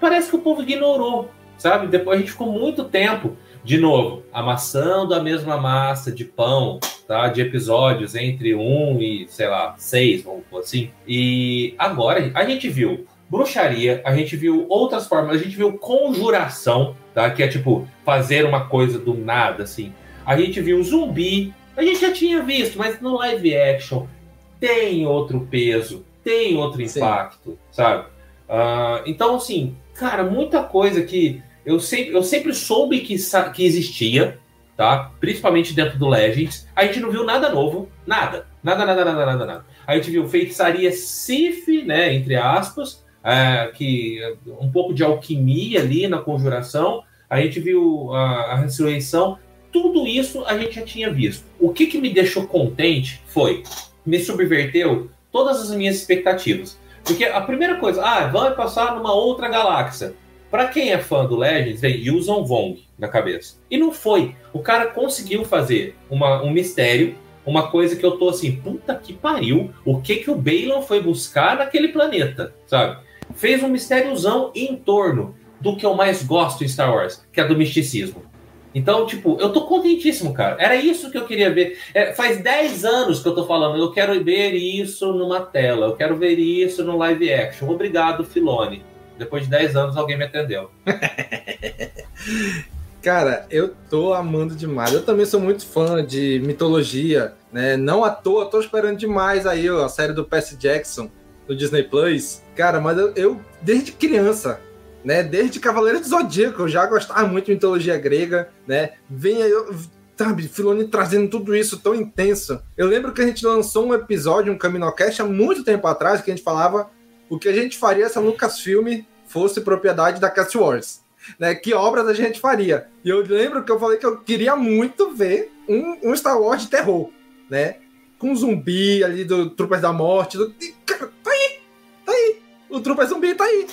parece que o povo ignorou. Sabe? Depois a gente ficou muito tempo. De novo, amassando a mesma massa de pão, tá? De episódios entre um e, sei lá, seis, vamos assim. E agora a gente viu bruxaria, a gente viu outras formas, a gente viu conjuração, tá? Que é tipo fazer uma coisa do nada, assim. A gente viu zumbi, a gente já tinha visto, mas no live action tem outro peso, tem outro Sim. impacto, sabe? Ah, então, assim, cara, muita coisa que eu sempre, eu sempre soube que, que existia, tá? Principalmente dentro do Legends. A gente não viu nada novo, nada. Nada, nada, nada, nada, nada. A gente viu feitiçaria Sif, né, entre aspas, é, que um pouco de alquimia ali na conjuração. A gente viu a, a ressurreição. Tudo isso a gente já tinha visto. O que, que me deixou contente foi, me subverteu todas as minhas expectativas. Porque a primeira coisa, ah, vai passar numa outra galáxia. Pra quem é fã do Legends, vem Yuuzhan Vong na cabeça. E não foi. O cara conseguiu fazer uma, um mistério, uma coisa que eu tô assim, puta que pariu, o que que o Balon foi buscar naquele planeta, sabe? Fez um mistériozão em torno do que eu mais gosto em Star Wars, que é do misticismo. Então, tipo, eu tô contentíssimo, cara. Era isso que eu queria ver. É, faz 10 anos que eu tô falando, eu quero ver isso numa tela, eu quero ver isso no live action. Obrigado, Filone. Depois de 10 anos alguém me atendeu. Cara, eu tô amando demais. Eu também sou muito fã de mitologia, né? Não à toa, tô esperando demais aí ó, a série do Percy Jackson do Disney Plus. Cara, mas eu, eu, desde criança, né? Desde Cavaleiro do Zodíaco, eu já gostava muito de mitologia grega, né? Vem aí, eu- sabe, Filoni trazendo tudo isso tão intenso. Eu lembro que a gente lançou um episódio, um Caminocast, há muito tempo atrás, que a gente falava o que a gente faria se a Lucasfilm fosse propriedade da Cast Wars né? Que obras a gente faria. E eu lembro que eu falei que eu queria muito ver um, um Star Wars de terror, né? Com zumbi ali do Tropas da Morte. Do... e, cara, tá aí! Tá aí! O Trooper Zumbi tá aí!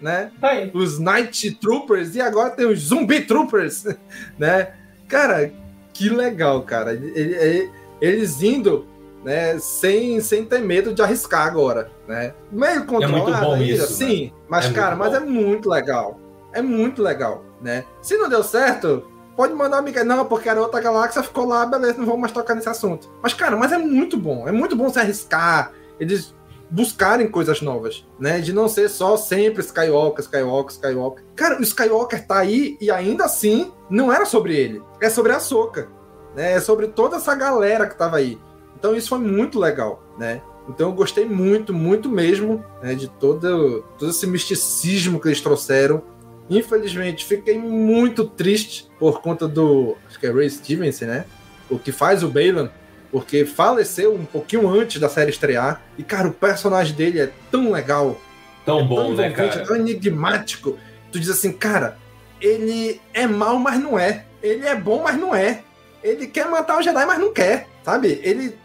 Né? Tá aí. Os Night Troopers e agora tem os Zumbi Troopers, né? Cara, que legal, cara. Ele- ele- Eles indo, né, sem, sem ter medo de arriscar agora, né? Meio controlado bom ainda, isso, sim. Mas, É cara, mas bom. é muito legal. É muito legal, né? Se não deu certo, pode mandar amiga. Não, porque era outra galáxia, ficou lá, beleza, não vou mais tocar nesse assunto. Mas, cara, mas é muito bom. É muito bom se arriscar. Eles buscarem coisas novas, né? De não ser só sempre Skywalker, Skywalker, Skywalker. Cara, o Skywalker tá aí e ainda assim não era sobre ele. É sobre a Soca, né? É sobre toda essa galera que tava aí. Então isso foi muito legal, né? Então eu gostei muito, muito mesmo né, de todo, todo esse misticismo que eles trouxeram. Infelizmente, fiquei muito triste por conta do. Acho que é Ray Stevenson, né? O que faz o Balan, porque faleceu um pouquinho antes da série estrear. E, cara, o personagem dele é tão legal. Tão é bom, tão né, cara? É tão enigmático. Tu diz assim, cara, ele é mal, mas não é. Ele é bom, mas não é. Ele quer matar o Jedi, mas não quer. Sabe? Ele.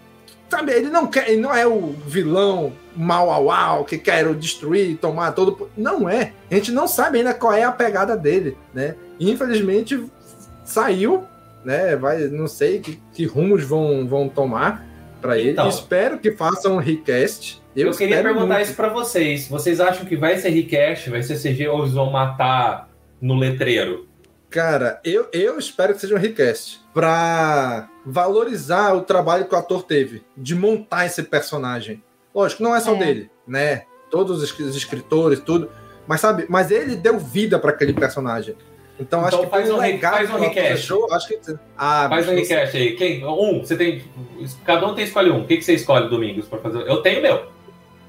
Sabe, ele não quer. Ele não é o vilão mal au au, que quer destruir, tomar todo. Não é. A gente não sabe ainda qual é a pegada dele, né? E, infelizmente saiu, né? Vai, não sei que, que rumos vão, vão tomar para ele. Então. Espero que façam um recast. Eu, Eu, queria perguntar muito. isso pra vocês. Vocês acham que vai ser recash, vai ser CG ou eles vão matar no letreiro? Cara, eu, eu espero que seja um recast pra valorizar o trabalho que o ator teve de montar esse personagem. Lógico, não é só É. dele, né? Todos os escritores, tudo. Mas sabe, mas ele deu vida para aquele personagem. Então, acho Então que faz um re- legado faz um deixou, acho que ah, Faz um recash aí. Quem? Um, você tem. Cada um tem escolhe um. O que, que você escolhe, Domingos, pra fazer? Eu tenho meu.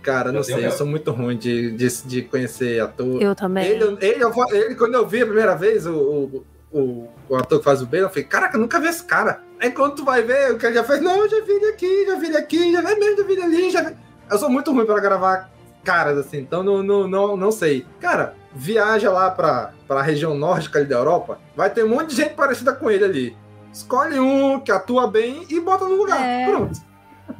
Cara, não Eu sei, tenho eu meu. sou muito ruim de, de, de conhecer ator. Eu também. Ele, ele, ele, quando eu vi a primeira vez o, o, o, o ator que faz o Bale, eu falei, caraca, eu nunca vi esse cara. Aí quando tu vai ver, o cara já fez, não, já vi ele aqui, já vi ele aqui, já vi mesmo, já vi ele ali, já vi... Eu sou muito ruim pra gravar caras, assim, então não, não, não, não sei. Cara, viaja lá pra, pra região nórdica ali da Europa, vai ter um monte de gente parecida com ele ali. Escolhe um que atua bem e bota no lugar. É. Pronto.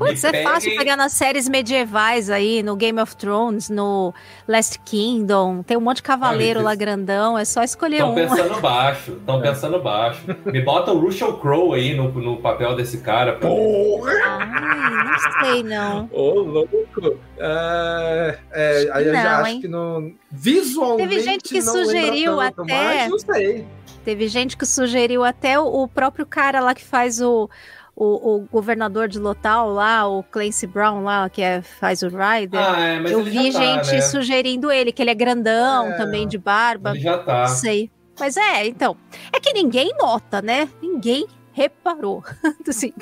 Putz, Me é fácil pegar nas séries medievais aí, no Game of Thrones, no Last Kingdom. Tem um monte de cavaleiro Ah, lá grandão, é só escolher Estão um. pensando baixo. Estão pensando baixo. Me bota o Russell Crowe aí no, no papel desse cara. Pra... Porra! Ai, não sei não. Ô, louco! É, é, aí eu já acho hein? que não. Visualmente. Teve gente que sugeriu tanto, até- Mas não sei. Teve gente que sugeriu até o próprio cara lá que faz o, o, o governador de Lotal lá, o Clancy Brown lá, que é, faz o Ryder. Ah, é, Eu vi tá, gente né? sugerindo ele, que ele é grandão É. também, de barba. Já tá. Não sei. Mas é, então. É que ninguém nota, né? Ninguém reparou. assim,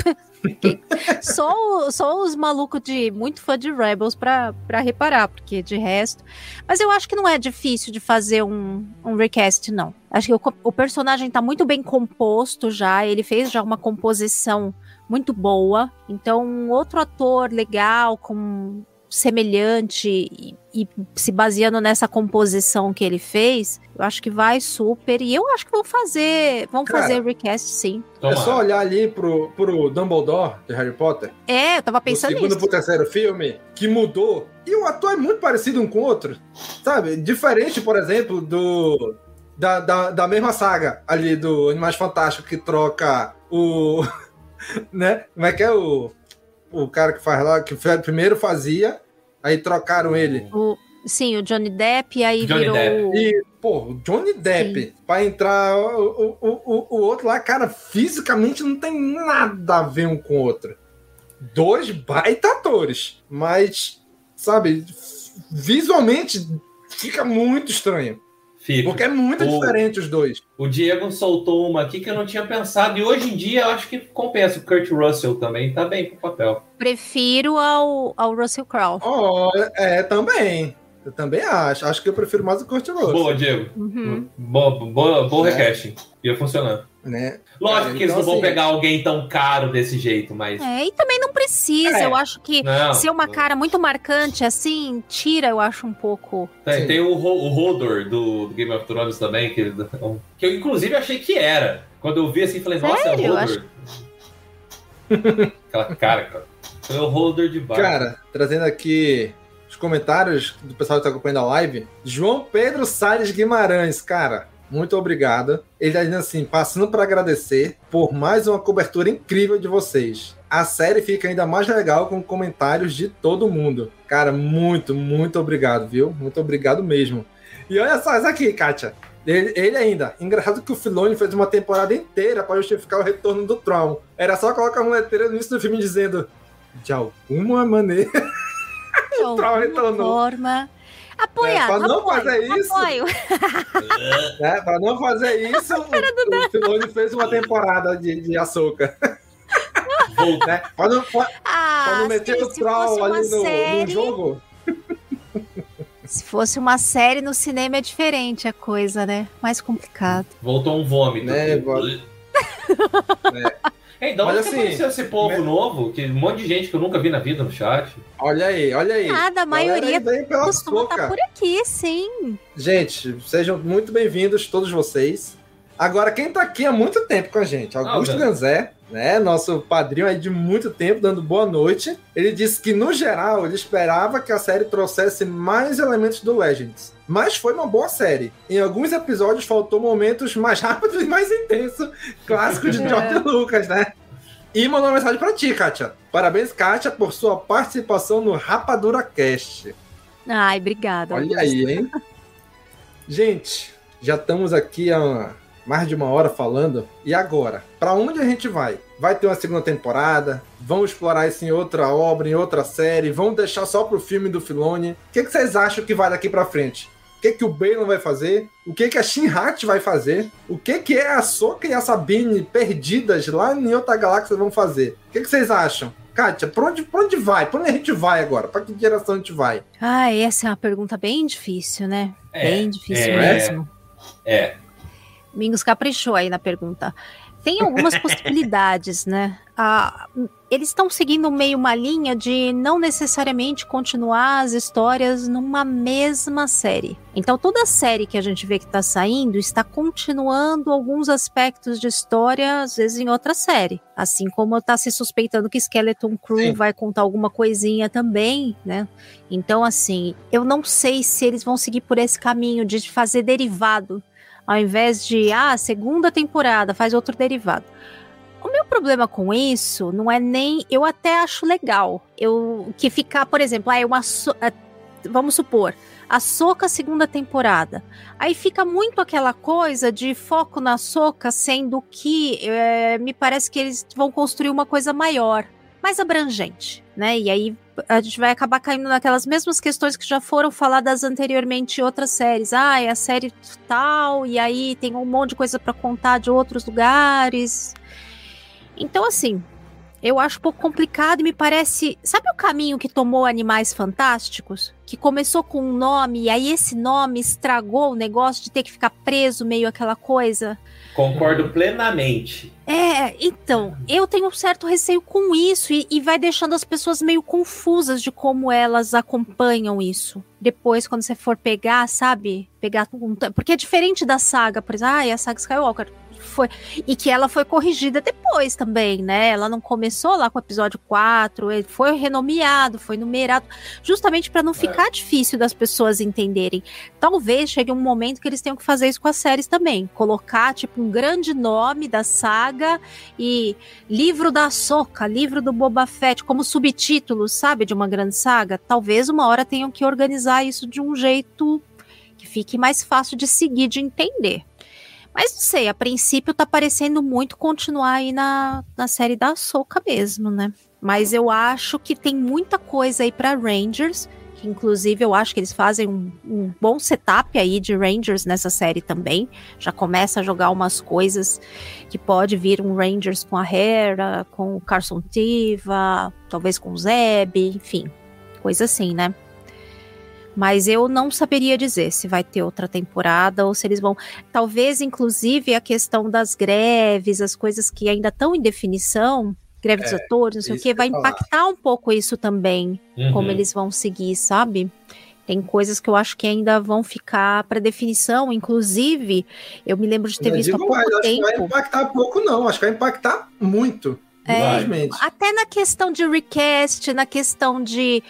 só, o- só os malucos de muito fã de Rebels pra, pra reparar, porque de resto. Mas eu acho que não é difícil de fazer um, um recast, não. Acho que o, o personagem tá muito bem composto já. Ele fez já uma composição muito boa. Então, um outro ator legal, com semelhante e, e se baseando nessa composição que ele fez, eu acho que vai super. E eu acho que vão fazer, vão Cara, fazer recast sim. É só olhar ali pro, pro Dumbledore de Harry Potter. É, eu tava Do pensando segundo nisso. pro terceiro filme, que mudou. E o ator é muito parecido um com o outro. Sabe? Diferente, por exemplo, do. Da, da, da mesma saga ali do Animais Fantásticos que troca o. né? Como é que é o. O cara que faz lá, que primeiro fazia, aí trocaram ele. O- sim, o Johnny Depp, e aí Johnny virou. Depp. o- E, pô, o Johnny Depp, pra entrar o, o, o, o outro lá, cara, fisicamente não tem nada a ver um com o outro. Dois baita atores, mas, sabe, visualmente fica muito estranho. Fica. Porque é muito O- diferente os dois. O Diego soltou uma aqui que eu não tinha pensado. E hoje em dia eu acho que compensa. O Kurt Russell também tá bem pro papel. Prefiro ao, ao Russell Crowe. Ó, é, também. Eu também acho. Acho que eu prefiro mais o Kurt Russell. Boa, Diego. Uhum. Boa, boa, boa É. recasting. Ia funcionando. Né? Lógico Cara, que eles então, não vão assim, pegar alguém tão caro desse jeito, mas. É, e também não precisa. É. Eu acho que Não. ser uma cara muito marcante assim, tira, eu acho um pouco. Tem, tem o, o Hodor do, do Game of Thrones também, que, que eu inclusive achei que era. Quando eu vi assim, falei, nossa, Sério? é o Hodor. Aquela cara, cara. Foi o Hodor de barco. Cara, trazendo aqui os comentários do pessoal que tá acompanhando a live. João Pedro Salles Guimarães, cara, muito obrigado. Ele tá dizendo assim, passando para agradecer por mais uma cobertura incrível de vocês. A série fica ainda mais legal com comentários de todo mundo. Cara, muito, muito obrigado, viu? Muito obrigado mesmo. E olha só, isso aqui, Kátia. Ele, ele ainda. Engraçado que o Filoni fez uma temporada inteira para justificar o retorno do Tron. Era só colocar uma letreira no início do filme dizendo de alguma maneira. De o Troll retornou. Forma. Apoiar, É, pra não fazer isso- apoio. Né? Pra não fazer isso, o, o Filoni fez uma temporada de, de açúcar. né? Pra não, pra, Ah, pra não meter o Troll ali no, no série- jogo. Se fosse uma série no cinema é diferente a coisa, né? Mais complicado. Voltou um vômito. Né, aqui. Ei, da onde que assim, apareceu esse povo novo? Que um monte de gente que eu nunca vi na vida no chat. Olha aí, olha aí. Nada, a maioria costuma estar açúcar. por aqui, sim. Gente, sejam muito bem-vindos todos vocês. Agora, quem tá aqui há muito tempo com a gente? Augusto Ah, Ganzé, né? Nosso padrinho aí de muito tempo, dando boa noite. Ele disse que, no geral, ele esperava que a série trouxesse mais elementos do Legends. Mas foi uma boa série. Em alguns episódios faltou momentos mais rápidos e mais intensos, clássicos de É. George Lucas, né? E mandou uma mensagem pra ti, Kátia. Parabéns, Kátia, por sua participação no Rapadura Cast. Ai, obrigada. Olha aí, hein? Gente, já estamos aqui há mais de uma hora falando. E agora? Pra onde a gente vai? Vai ter uma segunda temporada? Vão explorar isso em outra obra, em outra série? Vão deixar só pro filme do Filone? O que, que vocês acham que vai daqui pra frente? O que, que o Balon vai fazer? O que, que a Shin-Hat vai fazer? O que, que é a Soka e a Sabine perdidas lá em outra galáxia vão fazer? O que, que vocês acham? Kátia, pra onde, pra onde vai? Pra onde a gente vai agora? Pra que direção a gente vai? Ah, essa é uma pergunta bem difícil, né? É, bem difícil é. mesmo. É. Mingos caprichou aí na pergunta. Tem algumas possibilidades, né? Ah, eles estão seguindo meio uma linha de não necessariamente continuar as histórias numa mesma série. Então, toda série que a gente vê que está saindo está continuando alguns aspectos de história, às vezes em outra série. Assim como está se suspeitando que Skeleton Crew Sim. vai contar alguma coisinha também, né? Então, assim, eu não sei se eles vão seguir por esse caminho de fazer derivado ao invés de, ah, segunda temporada, faz outro derivado. O meu problema com isso não é nem. Eu até acho legal. Eu que ficar, por exemplo, ah, é uma. ah, vamos supor, a Soca segunda temporada. Aí fica muito aquela coisa de foco na Soca, sendo que eh, me parece que eles vão construir uma coisa maior, mais abrangente, né? E aí a gente vai acabar caindo naquelas mesmas questões que já foram faladas anteriormente em outras séries. Ah, é a série tal, e aí tem um monte de coisa pra contar de outros lugares. Então, assim, eu acho um pouco complicado e me parece. Sabe o caminho que tomou Animais Fantásticos? Que começou com um nome, e aí esse nome estragou o negócio de ter que ficar preso, meio aquela coisa. Concordo plenamente. É, então, eu tenho um certo receio com isso e, e vai deixando as pessoas meio confusas de como elas acompanham isso. Depois, quando você for pegar, sabe? Pegar um. Porque é diferente da saga, por exemplo, ah, e a saga Skywalker. Foi, e que ela foi corrigida depois também, né? Ela não começou lá com o episódio 4, ele foi renomeado, foi numerado, justamente para não ficar difícil das pessoas entenderem. Talvez chegue um momento que eles tenham que fazer isso com as séries também. Colocar, tipo, um grande nome da saga e livro da Soca, livro do Boba Fett, como subtítulos, sabe, de uma grande saga. Talvez uma hora tenham que organizar isso de um jeito que fique mais fácil de seguir, de entender. Mas não sei, a princípio tá parecendo muito continuar aí na, na série da Soca mesmo, né? Mas eu acho que tem muita coisa aí para Rangers, que inclusive eu acho que eles fazem um, um, bom setup aí de Rangers nessa série também. Já começa a jogar umas coisas que pode vir um Rangers com a Hera, com o Carson Tiva, talvez com o Zeb, enfim, coisa assim, né? Mas eu não saberia dizer se vai ter outra temporada ou se eles vão. Talvez, inclusive, a questão das greves, as coisas que ainda estão em definição, greve dos É, atores, não sei o isso que, vai falar. impactar um pouco isso também, Uhum. como eles vão seguir, sabe? Tem coisas que eu acho que ainda vão ficar para definição. Inclusive, eu me lembro de ter Eu visto há pouco mais, acho que tempo. vai impactar pouco, não. Acho que vai impactar muito. É. Até na questão de recast, na questão de,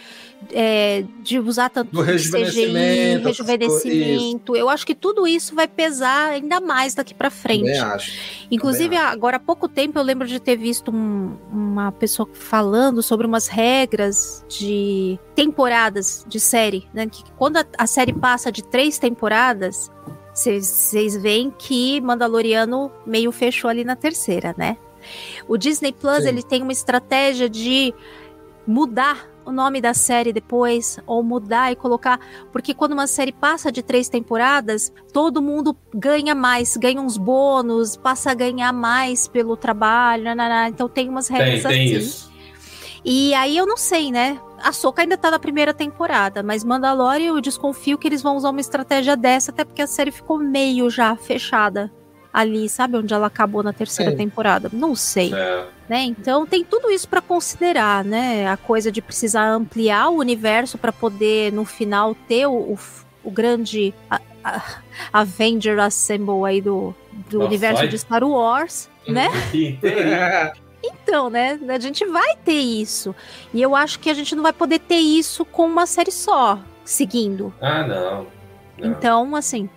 é, de usar tanto Do rejuvenescimento, CGI, rejuvenescimento. Eu acho que tudo isso vai pesar ainda mais daqui para frente. Também acho. Inclusive, Também acho. agora há pouco tempo eu lembro de ter visto um- uma pessoa falando sobre umas regras de temporadas de série, né? Que quando a, a série passa de três temporadas, vocês veem que Mandaloriano meio fechou ali na terceira, né? O Disney Plus Sim. ele tem uma estratégia de mudar o nome da série depois, ou mudar e colocar. Porque quando uma série passa de três temporadas, todo mundo ganha mais, ganha uns bônus, passa a ganhar mais pelo trabalho. Nananá. Então tem umas regras Tem, tem assim. isso. E aí eu não sei, né? A Soca ainda tá na primeira temporada, mas Mandalorian eu desconfio que eles vão usar uma estratégia dessa, até porque a série ficou meio já fechada ali, sabe? Onde ela acabou na terceira É. temporada. Não sei É. né? Então tem tudo isso para considerar, né? A coisa de precisar ampliar o universo para poder no final ter o, o, o grande a- a- Avenger Assemble aí do, do Nossa, universo de Star Wars, né? Sim, tem. Então, né? A gente vai ter isso. E eu acho que a gente não vai poder ter isso com uma série só, seguindo. Ah, não. não. Então, assim,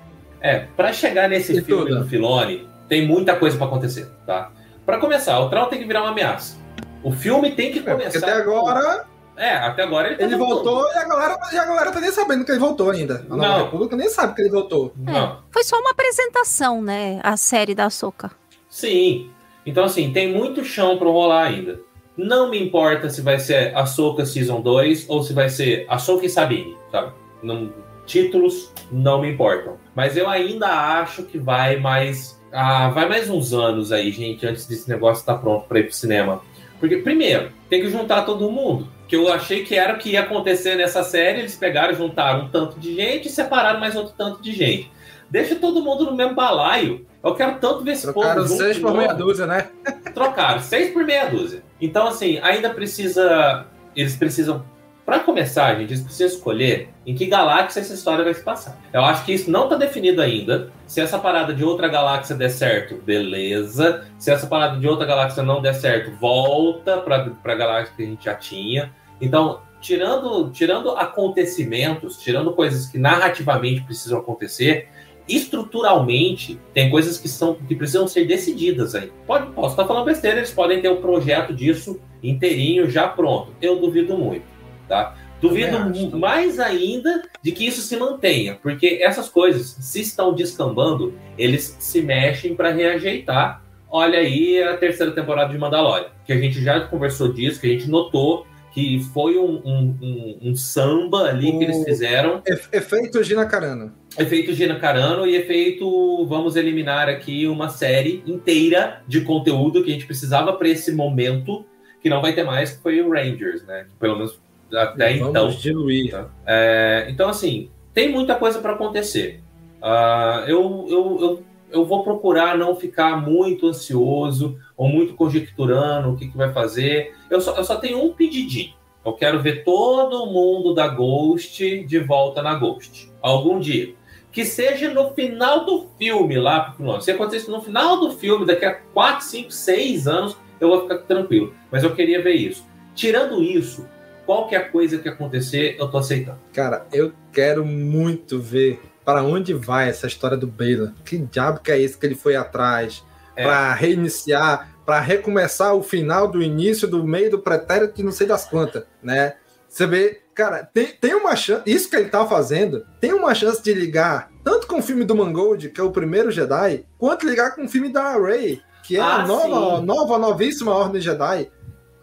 É, pra chegar nesse E filme tudo? do Filoni, tem muita coisa pra acontecer, tá? Pra começar, o Troll tem que virar uma ameaça. O filme tem que É, porque começar. até agora É, até agora ele tá ele voltou e a galera, e a galera tá nem sabendo que ele voltou ainda. A Nova Não. República nem sabe que ele voltou. Não. foi só uma apresentação, né? A série da Soca. Sim. Então, assim, tem muito chão pra rolar ainda. Não me importa se vai ser a Soca Season 2 ou se vai ser a Soca e Sabine, sabe? Não, títulos não me importam. Mas eu ainda acho que vai mais. Ah, vai mais uns anos aí, gente, antes desse negócio estar pronto pra ir pro cinema. Porque, primeiro, tem que juntar todo mundo. Que eu achei que era o que ia acontecer nessa série. Eles pegaram, juntaram um tanto de gente e separaram mais outro tanto de gente. Deixa todo mundo no mesmo balaio. Eu quero tanto ver esse Trocaram povo junto seis por meia dúzia, né? Trocaram, seis por meia dúzia. Então, assim, ainda precisa. Eles precisam. Pra começar, gente, eles precisam escolher em que galáxia essa história vai se passar. Eu acho que isso não tá definido ainda. Se essa parada de outra galáxia der certo, beleza. Se essa parada de outra galáxia não der certo, volta pra, pra galáxia que a gente já tinha. Então, tirando, tirando acontecimentos, tirando coisas que narrativamente precisam acontecer, estruturalmente tem coisas que são que precisam ser decididas aí. Pode, posso estar falando besteira, eles podem ter o projeto disso inteirinho já pronto. Eu duvido muito, tá? Duvido acho, mais ainda de que isso se mantenha, porque essas coisas, se estão descambando, eles se mexem para reajeitar. Olha aí a terceira temporada de Mandalorian, que a gente já conversou disso, que a gente notou que foi um, um- um- um samba ali que eles O- fizeram Efe- Efeito Gina Carano. efeito Gina Carano e efeito vamos eliminar aqui uma série inteira de conteúdo que a gente precisava para esse momento que não vai ter mais que foi o Rangers, né? Pelo menos até Vamos então. diluir. É, então assim tem muita coisa para acontecer. Ah, eu, eu, eu, eu vou procurar não ficar muito ansioso ou muito conjecturando o que, que vai fazer. Eu só, eu só tenho um pedidinho. Eu quero ver todo mundo da Ghost de volta na Ghost. Algum dia. Que seja no final do filme lá pro final. Se acontecer no final do filme, daqui a 4, 5, 6 anos, eu vou ficar tranquilo. Mas eu queria ver isso. Tirando isso, qualquer coisa que acontecer, eu tô aceitando. Cara, eu quero muito ver para onde vai essa história do Baylor. Que diabo que é isso que ele foi atrás? É. Pra reiniciar, pra recomeçar o final do início, do meio do pretérito, que não sei das quantas, né? Você vê, cara, tem, tem uma chance. Isso que ele tá fazendo, tem uma chance de ligar tanto com o filme do Mangold, que é o primeiro Jedi, quanto ligar com o filme da Rey, que é Ah, a nova, sim. nova, novíssima Ordem Jedi.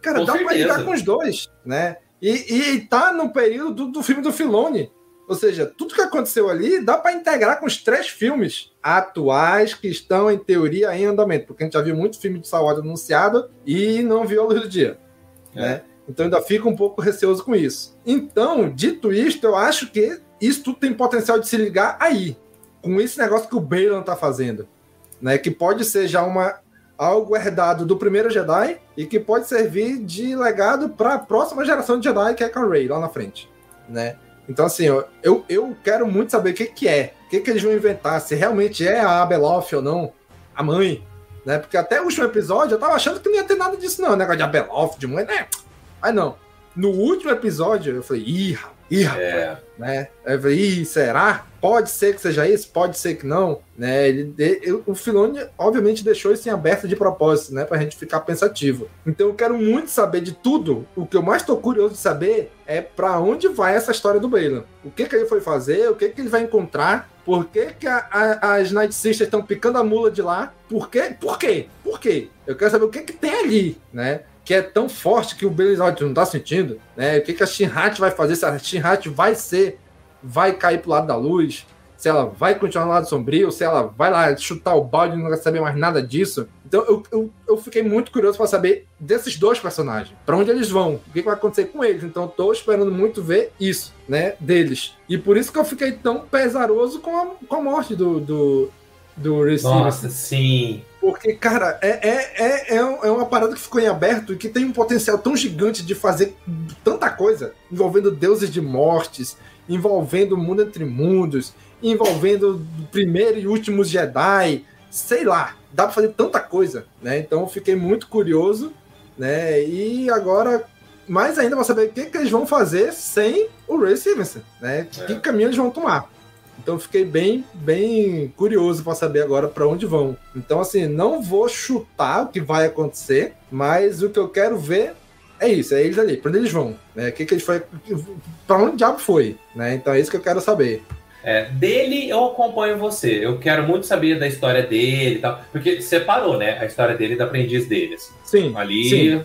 Cara, Com dá pra certeza. ligar com os dois, né? E, e tá no período do, do filme do Filone. Ou seja, tudo que aconteceu ali dá pra integrar com os três filmes atuais que estão, em teoria, em andamento. Porque a gente já viu muito filme de Wars anunciado e não viu a luz do dia. É. Né? Então ainda fico um pouco receoso com isso. Então, dito isto, eu acho que isso tudo tem potencial de se ligar aí. Com esse negócio que o Balan tá fazendo. Né? Que pode ser já uma, algo herdado do primeiro Jedi e que pode servir de legado para a próxima geração de Jedi, que é a Rey, lá na frente. Né? Então, assim, eu, eu, quero muito saber o que, que é. O que, que eles vão inventar. Se realmente é a Abeloth ou não. A mãe. Né? Porque até o último episódio eu tava achando que não ia ter nada disso, não. Negócio de Abeloth, de mãe, né? Aí não. No último episódio, eu falei, ih, rapaz, ih, rapaz, É. né? Eu falei, ih, será? Pode ser que seja isso, pode ser que não, né? Ele, ele- o Filoni, obviamente, deixou isso em aberto de propósito, né? Pra gente ficar pensativo. Então eu quero muito saber de tudo. O que eu mais tô curioso de saber é pra onde vai essa história do Balen. O que que ele foi fazer, o que que ele vai encontrar, por que, que a- a- as Night Sisters estão picando a mula de lá, por quê? Por quê? Por quê? Eu quero saber o que que tem ali, né? Que é tão forte que o Belizard não tá sentindo, né? O que, que a Shinhat vai fazer? Se a Shinhat vai ser, vai cair pro lado da luz, se ela vai continuar no lado sombrio, se ela vai lá chutar o balde e não vai saber mais nada disso. Então eu, eu, eu fiquei muito curioso para saber desses dois personagens, para onde eles vão, o que, que vai acontecer com eles. Então eu tô esperando muito ver isso, né, deles. E por isso que eu fiquei tão pesaroso com a, com a morte do, do, do Receiver. Nossa, sim. Porque, cara, é, é, é, é um- é uma parada que ficou em aberto e que tem um potencial tão gigante de fazer tanta coisa, envolvendo deuses de mortes, envolvendo o mundo entre mundos, envolvendo o primeiro e últimos Jedi, sei lá, dá pra fazer tanta coisa, né? Então eu fiquei muito curioso, né? E agora, mais ainda, vou saber o que, que eles vão fazer sem o Ray Stevenson, né? Que caminho eles vão tomar. Então eu fiquei bem, bem curioso para saber agora para onde vão. Então assim, não vou chutar o que vai acontecer, mas o que eu quero ver é isso, é eles ali, para onde eles vão, né? O que que eles foi, para onde o diabo foi, né? Então é isso que eu quero saber. É, dele eu acompanho você. Eu quero muito saber da história dele e tal. Porque separou, né? A história dele da aprendiz deles. Sim. Ali sim.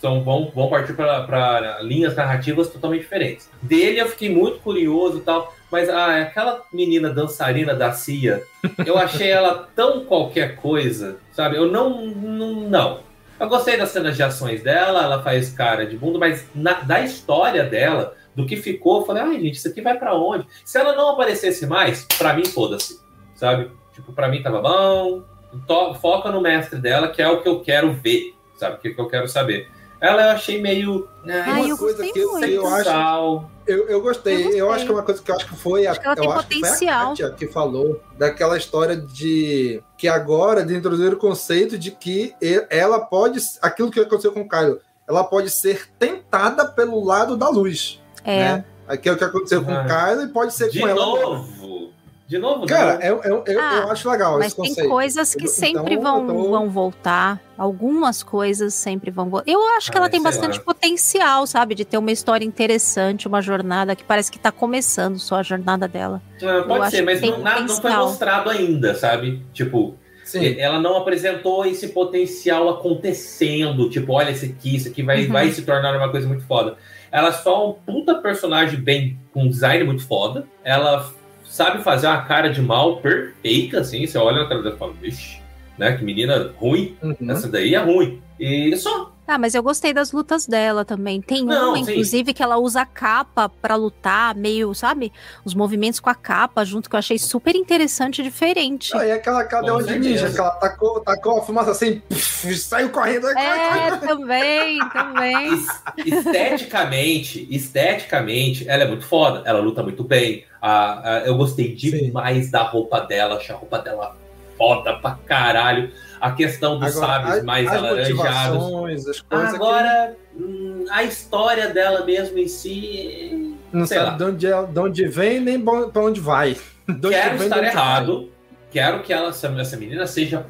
são, vão, vão partir para linhas narrativas totalmente diferentes. Dele eu fiquei muito curioso e tal. Mas ah, aquela menina dançarina da CIA, eu achei ela tão qualquer coisa, sabe? Eu não. Não. não. Eu gostei das cenas de ações dela, ela faz cara de bunda, mas na- da história dela, do que ficou, eu falei, ai, gente, isso aqui vai pra onde? Se ela não aparecesse mais, pra mim, foda-se, sabe? Tipo, pra mim tava bom, to- foca no mestre dela, que é o que eu quero ver, sabe? Que é o que eu quero saber. Ela eu achei meio. né, Ai, uma eu coisa gostei que eu, muito. eu acho. Eu, eu gostei. Eu Eu, acho que é uma coisa que eu acho que foi a, Acho que ela tem eu acho que foi a potencial. Kátia que falou daquela história de que agora de introduzir o conceito de que ela pode aquilo que aconteceu com o Kylo, ela pode ser tentada pelo lado da luz, É. né? Aqui é o que aconteceu com o Ah. Kylo e pode ser De com ela. novo! De novo, Cara, não. eu, eu, eu, Ah, eu acho legal Mas esse tem conceito. coisas que Eu- sempre então, vão, eu tô- vão voltar. Algumas coisas sempre vão voltar. Eu acho que Ah, ela tem bastante lá. potencial, sabe? De ter uma história interessante, uma jornada que parece que tá começando só a jornada dela. Ah, eu pode acho ser, que mas tem não, na- não foi mostrado ainda, sabe? Tipo, Sim. ela não apresentou esse potencial acontecendo. Tipo, olha esse aqui, isso aqui vai, Uhum. vai se tornar uma coisa muito foda. Ela é só um puta personagem bem, com um design muito foda. Ela sabe fazer uma cara de mal perfeita, assim. Você olha na cara dela e fala, vixe, né? Que menina ruim. Uhum. Essa daí é ruim. E só. Ah, mas eu gostei das lutas dela também. Tem Não, uma, sim. inclusive, que ela usa a capa pra lutar, meio, sabe? Os movimentos com a capa junto, que eu achei super interessante e diferente. Aí aquela cadeão Com de ninja que ela tacou, tacou a fumaça assim, puf, saiu correndo. ai, corre, corre, É, também, também. Es- esteticamente, esteticamente, ela é muito foda. Ela luta muito bem. A- a- eu gostei demais da roupa dela. Achei a roupa dela foda pra caralho. A questão dos sábios as- mais as alaranjados. as coisas Agora, hum, a história dela mesmo em si. que não sei sabe de onde, é, de onde vem nem pra onde vai. De Quero vem, estar errado. Quero que ela, essa, essa menina seja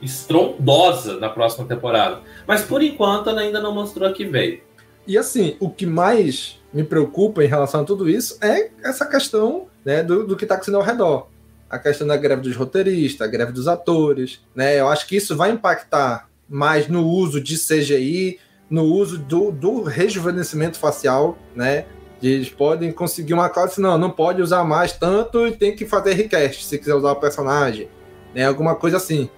estrondosa na próxima temporada. Mas por enquanto ela ainda não mostrou a que veio. E assim, o que mais me preocupa em relação a tudo isso é essa questão né, do, do que está acontecendo ao redor. A questão da greve dos roteiristas, a greve dos atores. Né? Eu acho que isso vai impactar mais no uso de CGI, no uso do, do rejuvenescimento facial, né? Eles podem conseguir uma classe, não, não pode usar mais tanto e tem que fazer request se quiser usar o personagem. Né? Alguma coisa assim.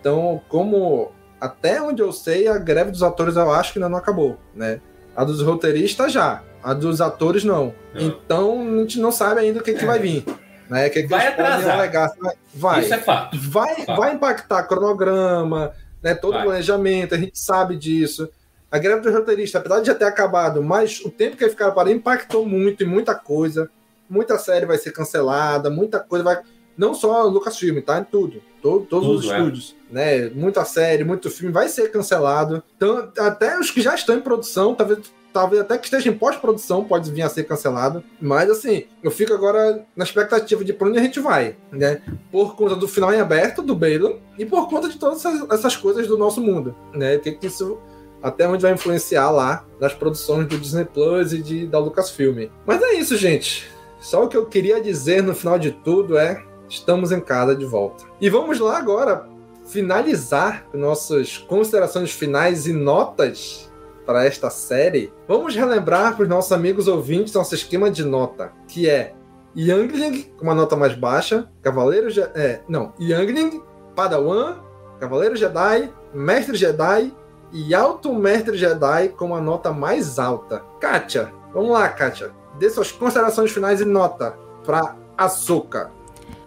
Então, como até onde eu sei, a greve dos atores eu acho que ainda não acabou, né? A dos roteiristas já, a dos atores não. Então a gente não sabe ainda o que, que vai vir. Né? Que, que Vai atrasar. alegar. Vai. Isso é fato. Vai, Fato. vai impactar cronograma, né, todo Vai. o planejamento, a gente sabe disso. A greve dos roteiristas, apesar de já ter acabado, mas o tempo que eles ficaram parados impactou muito em muita coisa. Muita série vai ser cancelada, muita coisa vai. Não só Lucasfilm, tá? Em tudo. Todo, todos os Tudo, é. estúdios. Né? Muita série, muito filme vai ser cancelado. Então, até os que já estão em produção, talvez, talvez até que esteja em pós-produção, pode vir a ser cancelado. Mas assim, eu fico agora na expectativa de por onde a gente vai, né? Por conta do final em aberto do Baylor e por conta de todas essas coisas do nosso mundo, né? O que, que isso até onde vai influenciar lá nas produções do Disney Plus e de, da Lucasfilm. Mas é isso, gente. Só o que eu queria dizer no final de tudo é: estamos em casa de volta. E vamos lá agora finalizar nossas considerações finais e notas para esta série, vamos relembrar para os nossos amigos ouvintes nosso esquema de nota, que é Youngling com uma nota mais baixa, Cavaleiro Je é, não, Youngling, Padawan, Cavaleiro Jedi, Mestre Jedi e Alto Mestre Jedi com uma nota mais alta. Kátia, vamos lá, Kátia. Dê suas considerações finais e nota para Açúcar.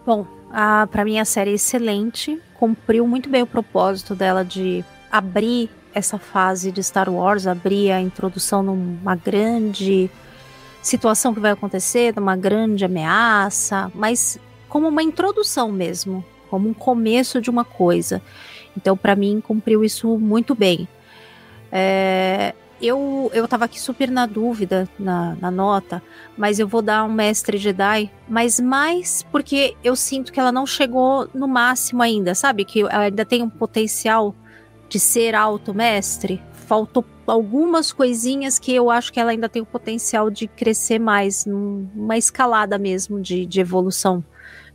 Bom, a, pra mim a série é excelente, cumpriu muito bem o propósito dela de abrir essa fase de Star Wars, abrir a introdução numa grande situação que vai acontecer, numa grande ameaça, mas como uma introdução mesmo, como um começo de uma coisa. Então, para mim, cumpriu isso muito bem. É, eu, eu tava aqui super na dúvida na, na, nota, mas eu vou dar um mestre Jedi, mas mais porque eu sinto que ela não chegou no máximo ainda, sabe? Que ela ainda tem um potencial de ser alto mestre. Faltou algumas coisinhas que eu acho que ela ainda tem o potencial de crescer mais, numa escalada mesmo de, de evolução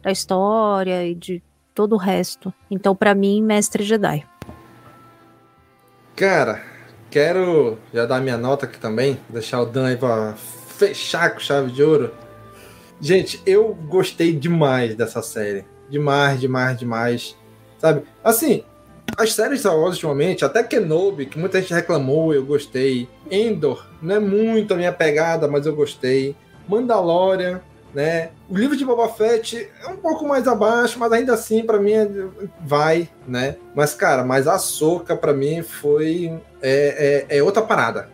da história e de todo o resto. Então, para mim, mestre Jedi. Cara, Quero já dar minha nota aqui também, deixar o Dan aí pra fechar com chave de ouro. Gente, eu gostei demais dessa série. Demais, demais, demais. Sabe? Assim, as séries Star Wars ultimamente, até Kenobi, que muita gente reclamou, eu gostei. Endor, não é muito a minha pegada, mas eu gostei. Mandalorian, né? O livro de Boba Fett é um pouco mais abaixo, mas ainda assim para mim vai, né? Mas cara, mas a Soca para mim foi é, é, é, outra parada,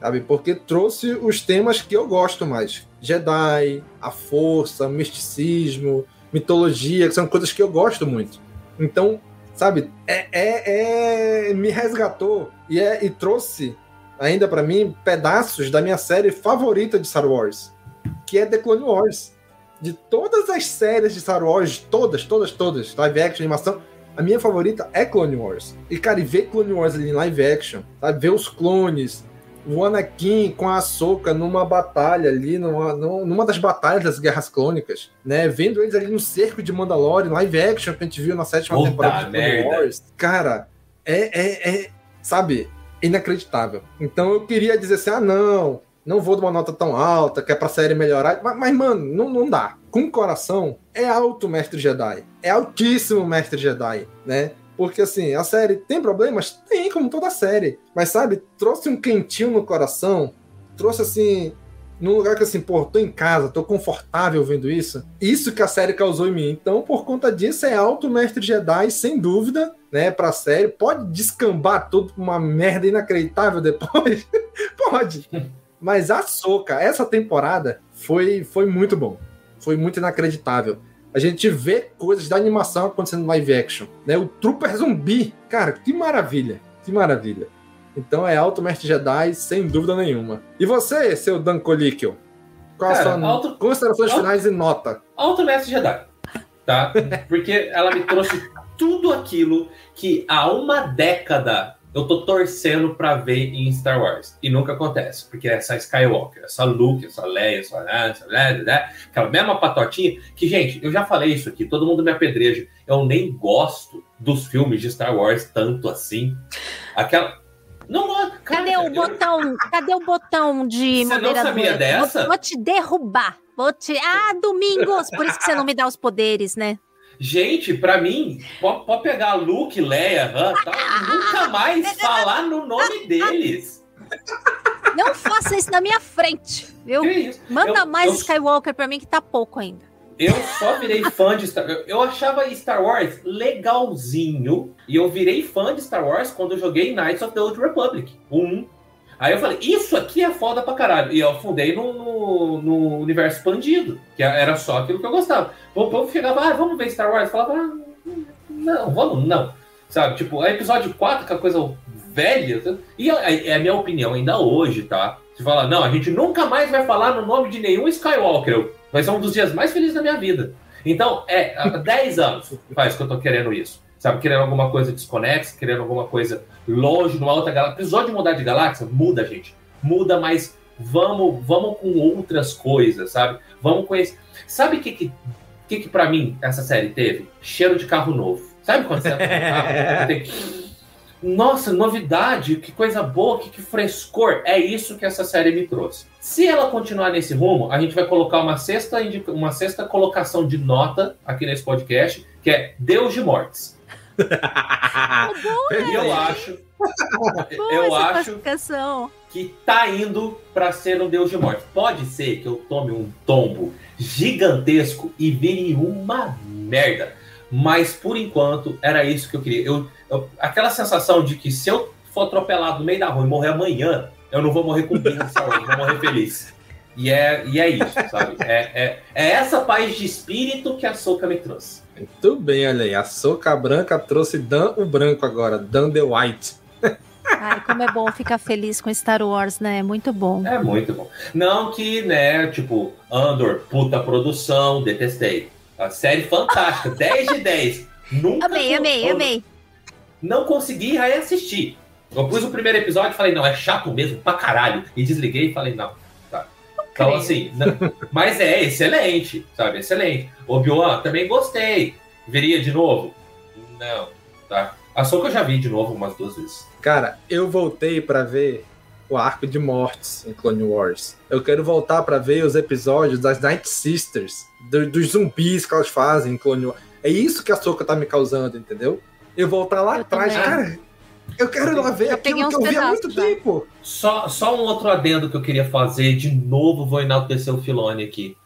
sabe? Porque trouxe os temas que eu gosto mais: Jedi, a força, misticismo, mitologia, que são coisas que eu gosto muito. Então, sabe? É, é, é me resgatou e, é, e trouxe ainda para mim pedaços da minha série favorita de Star Wars que é The Clone Wars. De todas as séries de Star Wars, todas, todas, todas, live action, animação, a minha favorita é Clone Wars. E, cara, e ver Clone Wars ali em live action, sabe? Ver os clones, o Anakin com a Ahsoka numa batalha ali, numa, numa das batalhas das Guerras Clônicas, né? Vendo eles ali no cerco de Mandalorian, live action que a gente viu na sétima Puta temporada de Clone Wars. Cara, é, é, é, sabe, inacreditável. Então eu queria dizer assim, ah, não, não vou dar uma nota tão alta, que é pra série melhorar. Mas, mas, mano, não, não dá. Com coração, é alto Mestre Jedi. É altíssimo Mestre Jedi, né? Porque assim, a série tem problemas? Tem, como toda série. Mas sabe, trouxe um quentinho no coração. Trouxe assim, num lugar que assim, pô, tô em casa, tô confortável vendo isso. Isso que a série causou em mim. Então, por conta disso, é alto Mestre Jedi, sem dúvida, né, pra série. Pode descambar tudo pra uma merda inacreditável depois? Pode. Mas a Soca, essa temporada, foi, foi muito bom. Foi muito inacreditável. A gente vê coisas da animação acontecendo live action. Né? O Trooper Zumbi, cara, que maravilha. Que maravilha. Então é Alto Mestre Jedi, sem dúvida nenhuma. E você, seu Dan Colicchio? Qual a sua auto... considerações auto... finais e nota? Alto Mestre Jedi. Tá? Porque ela me trouxe tudo aquilo que há uma década eu tô torcendo para ver em Star Wars. E nunca acontece, porque é essa Skywalker, essa Luke, essa Leia, essa, essa, essa, aquela mesma patotinha, que, gente, eu já falei isso aqui, todo mundo me apedreja. Eu nem gosto dos filmes de Star Wars tanto assim. Aquela. Não, cara, cadê o eu... botão? Cadê o botão de Você não sabia dessa? Vou, vou te derrubar. Vou te. Ah, domingos! Por isso que você não me dá os poderes, né? Gente, para mim, pode, pode pegar Luke, Leia, Han, tal, nunca mais falar no nome deles. Não faça isso na minha frente, viu? Manda eu, mais eu, Skywalker para mim que tá pouco ainda. Eu só virei fã de Star Wars. Eu achava Star Wars legalzinho. E eu virei fã de Star Wars quando eu joguei Knights of the Old Republic. Um. Aí eu falei, isso aqui é foda pra caralho. E eu afundei no, no, no, universo expandido, que era só aquilo que eu gostava. O povo chegava, ah, vamos ver Star Wars. Eu falava, ah, não, vamos, não. Sabe, tipo, é episódio 4, que é coisa velha. E é, é a minha opinião ainda hoje, tá? Você fala, não, a gente nunca mais vai falar no nome de nenhum Skywalker. Vai ser um dos dias mais felizes da minha vida. Então, é, há 10 anos faz que eu tô querendo isso sabe? Querendo alguma coisa desconexa, querendo alguma coisa longe, numa outra galáxia. Episódio de mudar de galáxia? Muda, gente. Muda, mas vamos, vamos com outras coisas, sabe? Vamos conhecer. Sabe o que, que, que, que para mim essa série teve? Cheiro de carro novo. Sabe quando você no carro? tem- Nossa, novidade, que coisa boa, que, que frescor. É isso que essa série me trouxe. Se ela continuar nesse rumo, a gente vai colocar uma sexta, indica- uma sexta colocação de nota aqui nesse podcast, que é Deus de Mortes. E eu acho. Boa eu acho que tá indo pra ser um Deus de Morte. Pode ser que eu tome um tombo gigantesco e vire uma merda. Mas por enquanto era isso que eu queria. Eu, eu- aquela sensação de que se eu for atropelado no meio da rua e morrer amanhã, eu não vou morrer com birra de vou morrer feliz. E é, e é isso, sabe? É, é, é essa paz de espírito que a Soca me trouxe. Muito bem, olha aí. A Soca Branca trouxe Dan o branco agora, Dan the White. Ai, como é bom ficar feliz com Star Wars, né? Muito bom. É muito bom. Não que, né, tipo, Andor, puta produção, detestei. A série fantástica, 10 de 10. Nunca Amei, amei, eu amei. Não consegui reassistir. Eu pus o primeiro episódio e falei, não, é chato mesmo, pra caralho. E desliguei e falei, não. Então, creio. assim, não- mas é excelente, sabe? Excelente. Obi-Wan, também gostei. Veria de novo? Não, tá. A Soca eu já vi de novo umas duas vezes. Cara, eu voltei pra ver o arco de mortes em Clone Wars. Eu quero voltar pra ver os episódios das Night Sisters, do- dos zumbis que elas fazem em Clone Wars. É isso que a Soca tá me causando, entendeu? Eu voltar lá atrás, cara. Eu quero lá ver Eu aquilo que uns eu vi há muito pedaços já. tempo. Só, só um outro adendo que eu queria fazer, de novo vou enaltecer o Filone aqui.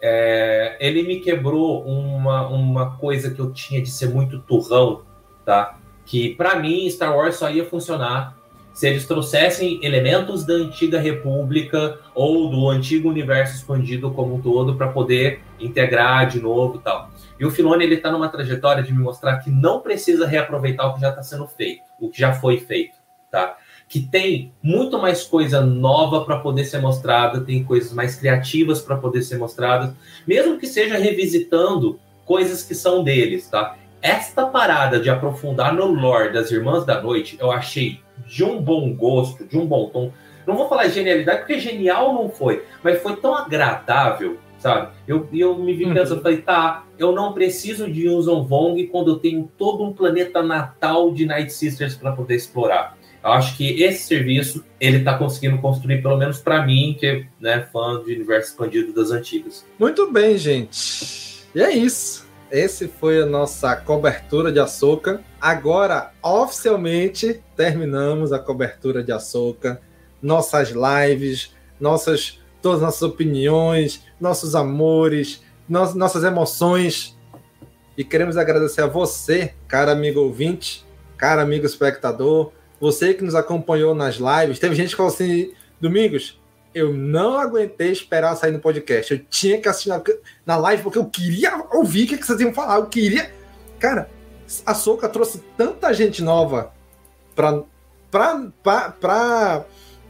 É, ele me quebrou uma, uma coisa que eu tinha de ser muito turrão, tá? Que pra mim Star Wars só ia funcionar se eles trouxessem elementos da antiga República ou do antigo universo expandido como um todo para poder integrar de novo e tal. E o Filone ele tá numa trajetória de me mostrar que não precisa reaproveitar o que já está sendo feito, o que já foi feito, tá? que tem muito mais coisa nova para poder ser mostrada, tem coisas mais criativas para poder ser mostradas, mesmo que seja revisitando coisas que são deles, tá? Esta parada de aprofundar no lore das Irmãs da Noite, eu achei de um bom gosto, de um bom tom. Não vou falar genialidade, porque genial não foi, mas foi tão agradável, sabe? Eu, eu me vi pensando, falei, tá, eu não preciso de um Zonvong quando eu tenho todo um planeta natal de Night Sisters para poder explorar. Eu acho que esse serviço ele está conseguindo construir, pelo menos para mim, que é né, fã de universo expandido das antigas. Muito bem, gente. E é isso. Esse foi a nossa cobertura de Açúcar. Agora, oficialmente, terminamos a cobertura de Açúcar. Nossas lives, nossas, todas as nossas opiniões, nossos amores, nos- nossas emoções. E queremos agradecer a você, cara amigo ouvinte, cara amigo espectador, você que nos acompanhou nas lives. Teve gente que falou assim: Domingos, eu não aguentei esperar sair no podcast. Eu tinha que assistir na, na live porque eu queria ouvir o que, vocês iam falar. Eu queria. Cara, a Soca trouxe tanta gente nova pra, pra, pra, pra,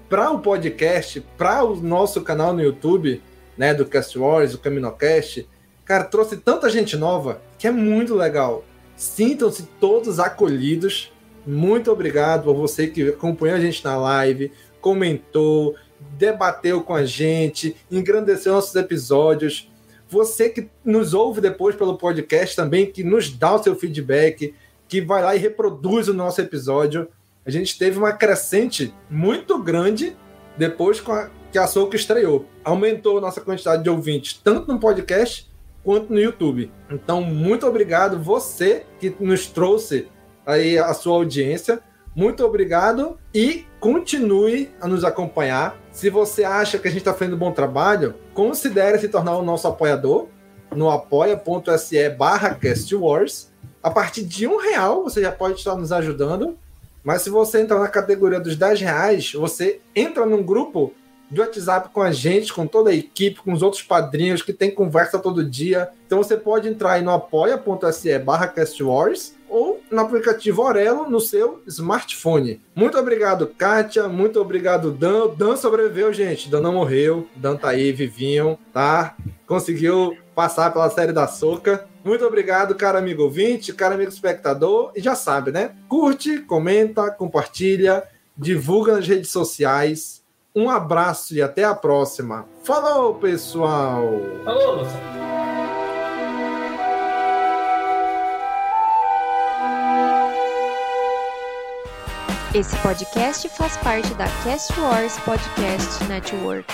pra o podcast, pra o nosso canal no YouTube, né? Do Cast Wars, do Caminocast. Cara, trouxe tanta gente nova que é muito legal. Sintam-se todos acolhidos. Muito obrigado por você que acompanhou a gente na live, comentou, debateu com a gente, engrandeceu nossos episódios. Você que nos ouve depois pelo podcast também, que nos dá o seu feedback, que vai lá e reproduz o nosso episódio. A gente teve uma crescente muito grande depois a- que a Soca estreou. Aumentou a nossa quantidade de ouvintes, tanto no podcast quanto no YouTube. Então, muito obrigado você que nos trouxe aí a sua audiência. Muito obrigado e continue a nos acompanhar. Se você acha que a gente está fazendo um bom trabalho, considere se tornar o nosso apoiador no apoia.se barra castwars. A partir de um real você já pode estar nos ajudando. Mas se você entrar na categoria dos 10 reais, você entra num grupo de WhatsApp com a gente, com toda a equipe, com os outros padrinhos que tem conversa todo dia. Então você pode entrar aí no apoia.se barra castwars ou no aplicativo Orelo no seu smartphone. Muito obrigado, Kátia. Muito obrigado, Dan. Dan sobreviveu, gente. Dan não morreu. Dan tá aí, vivinho, tá? Conseguiu passar pela série da Soca. Muito obrigado, cara amigo ouvinte, cara amigo espectador. E já sabe, né? Curte, comenta, compartilha, divulga nas redes sociais. Um abraço e até a próxima. Falou, pessoal! Falou! Esse podcast faz parte da Cast Wars Podcast Network.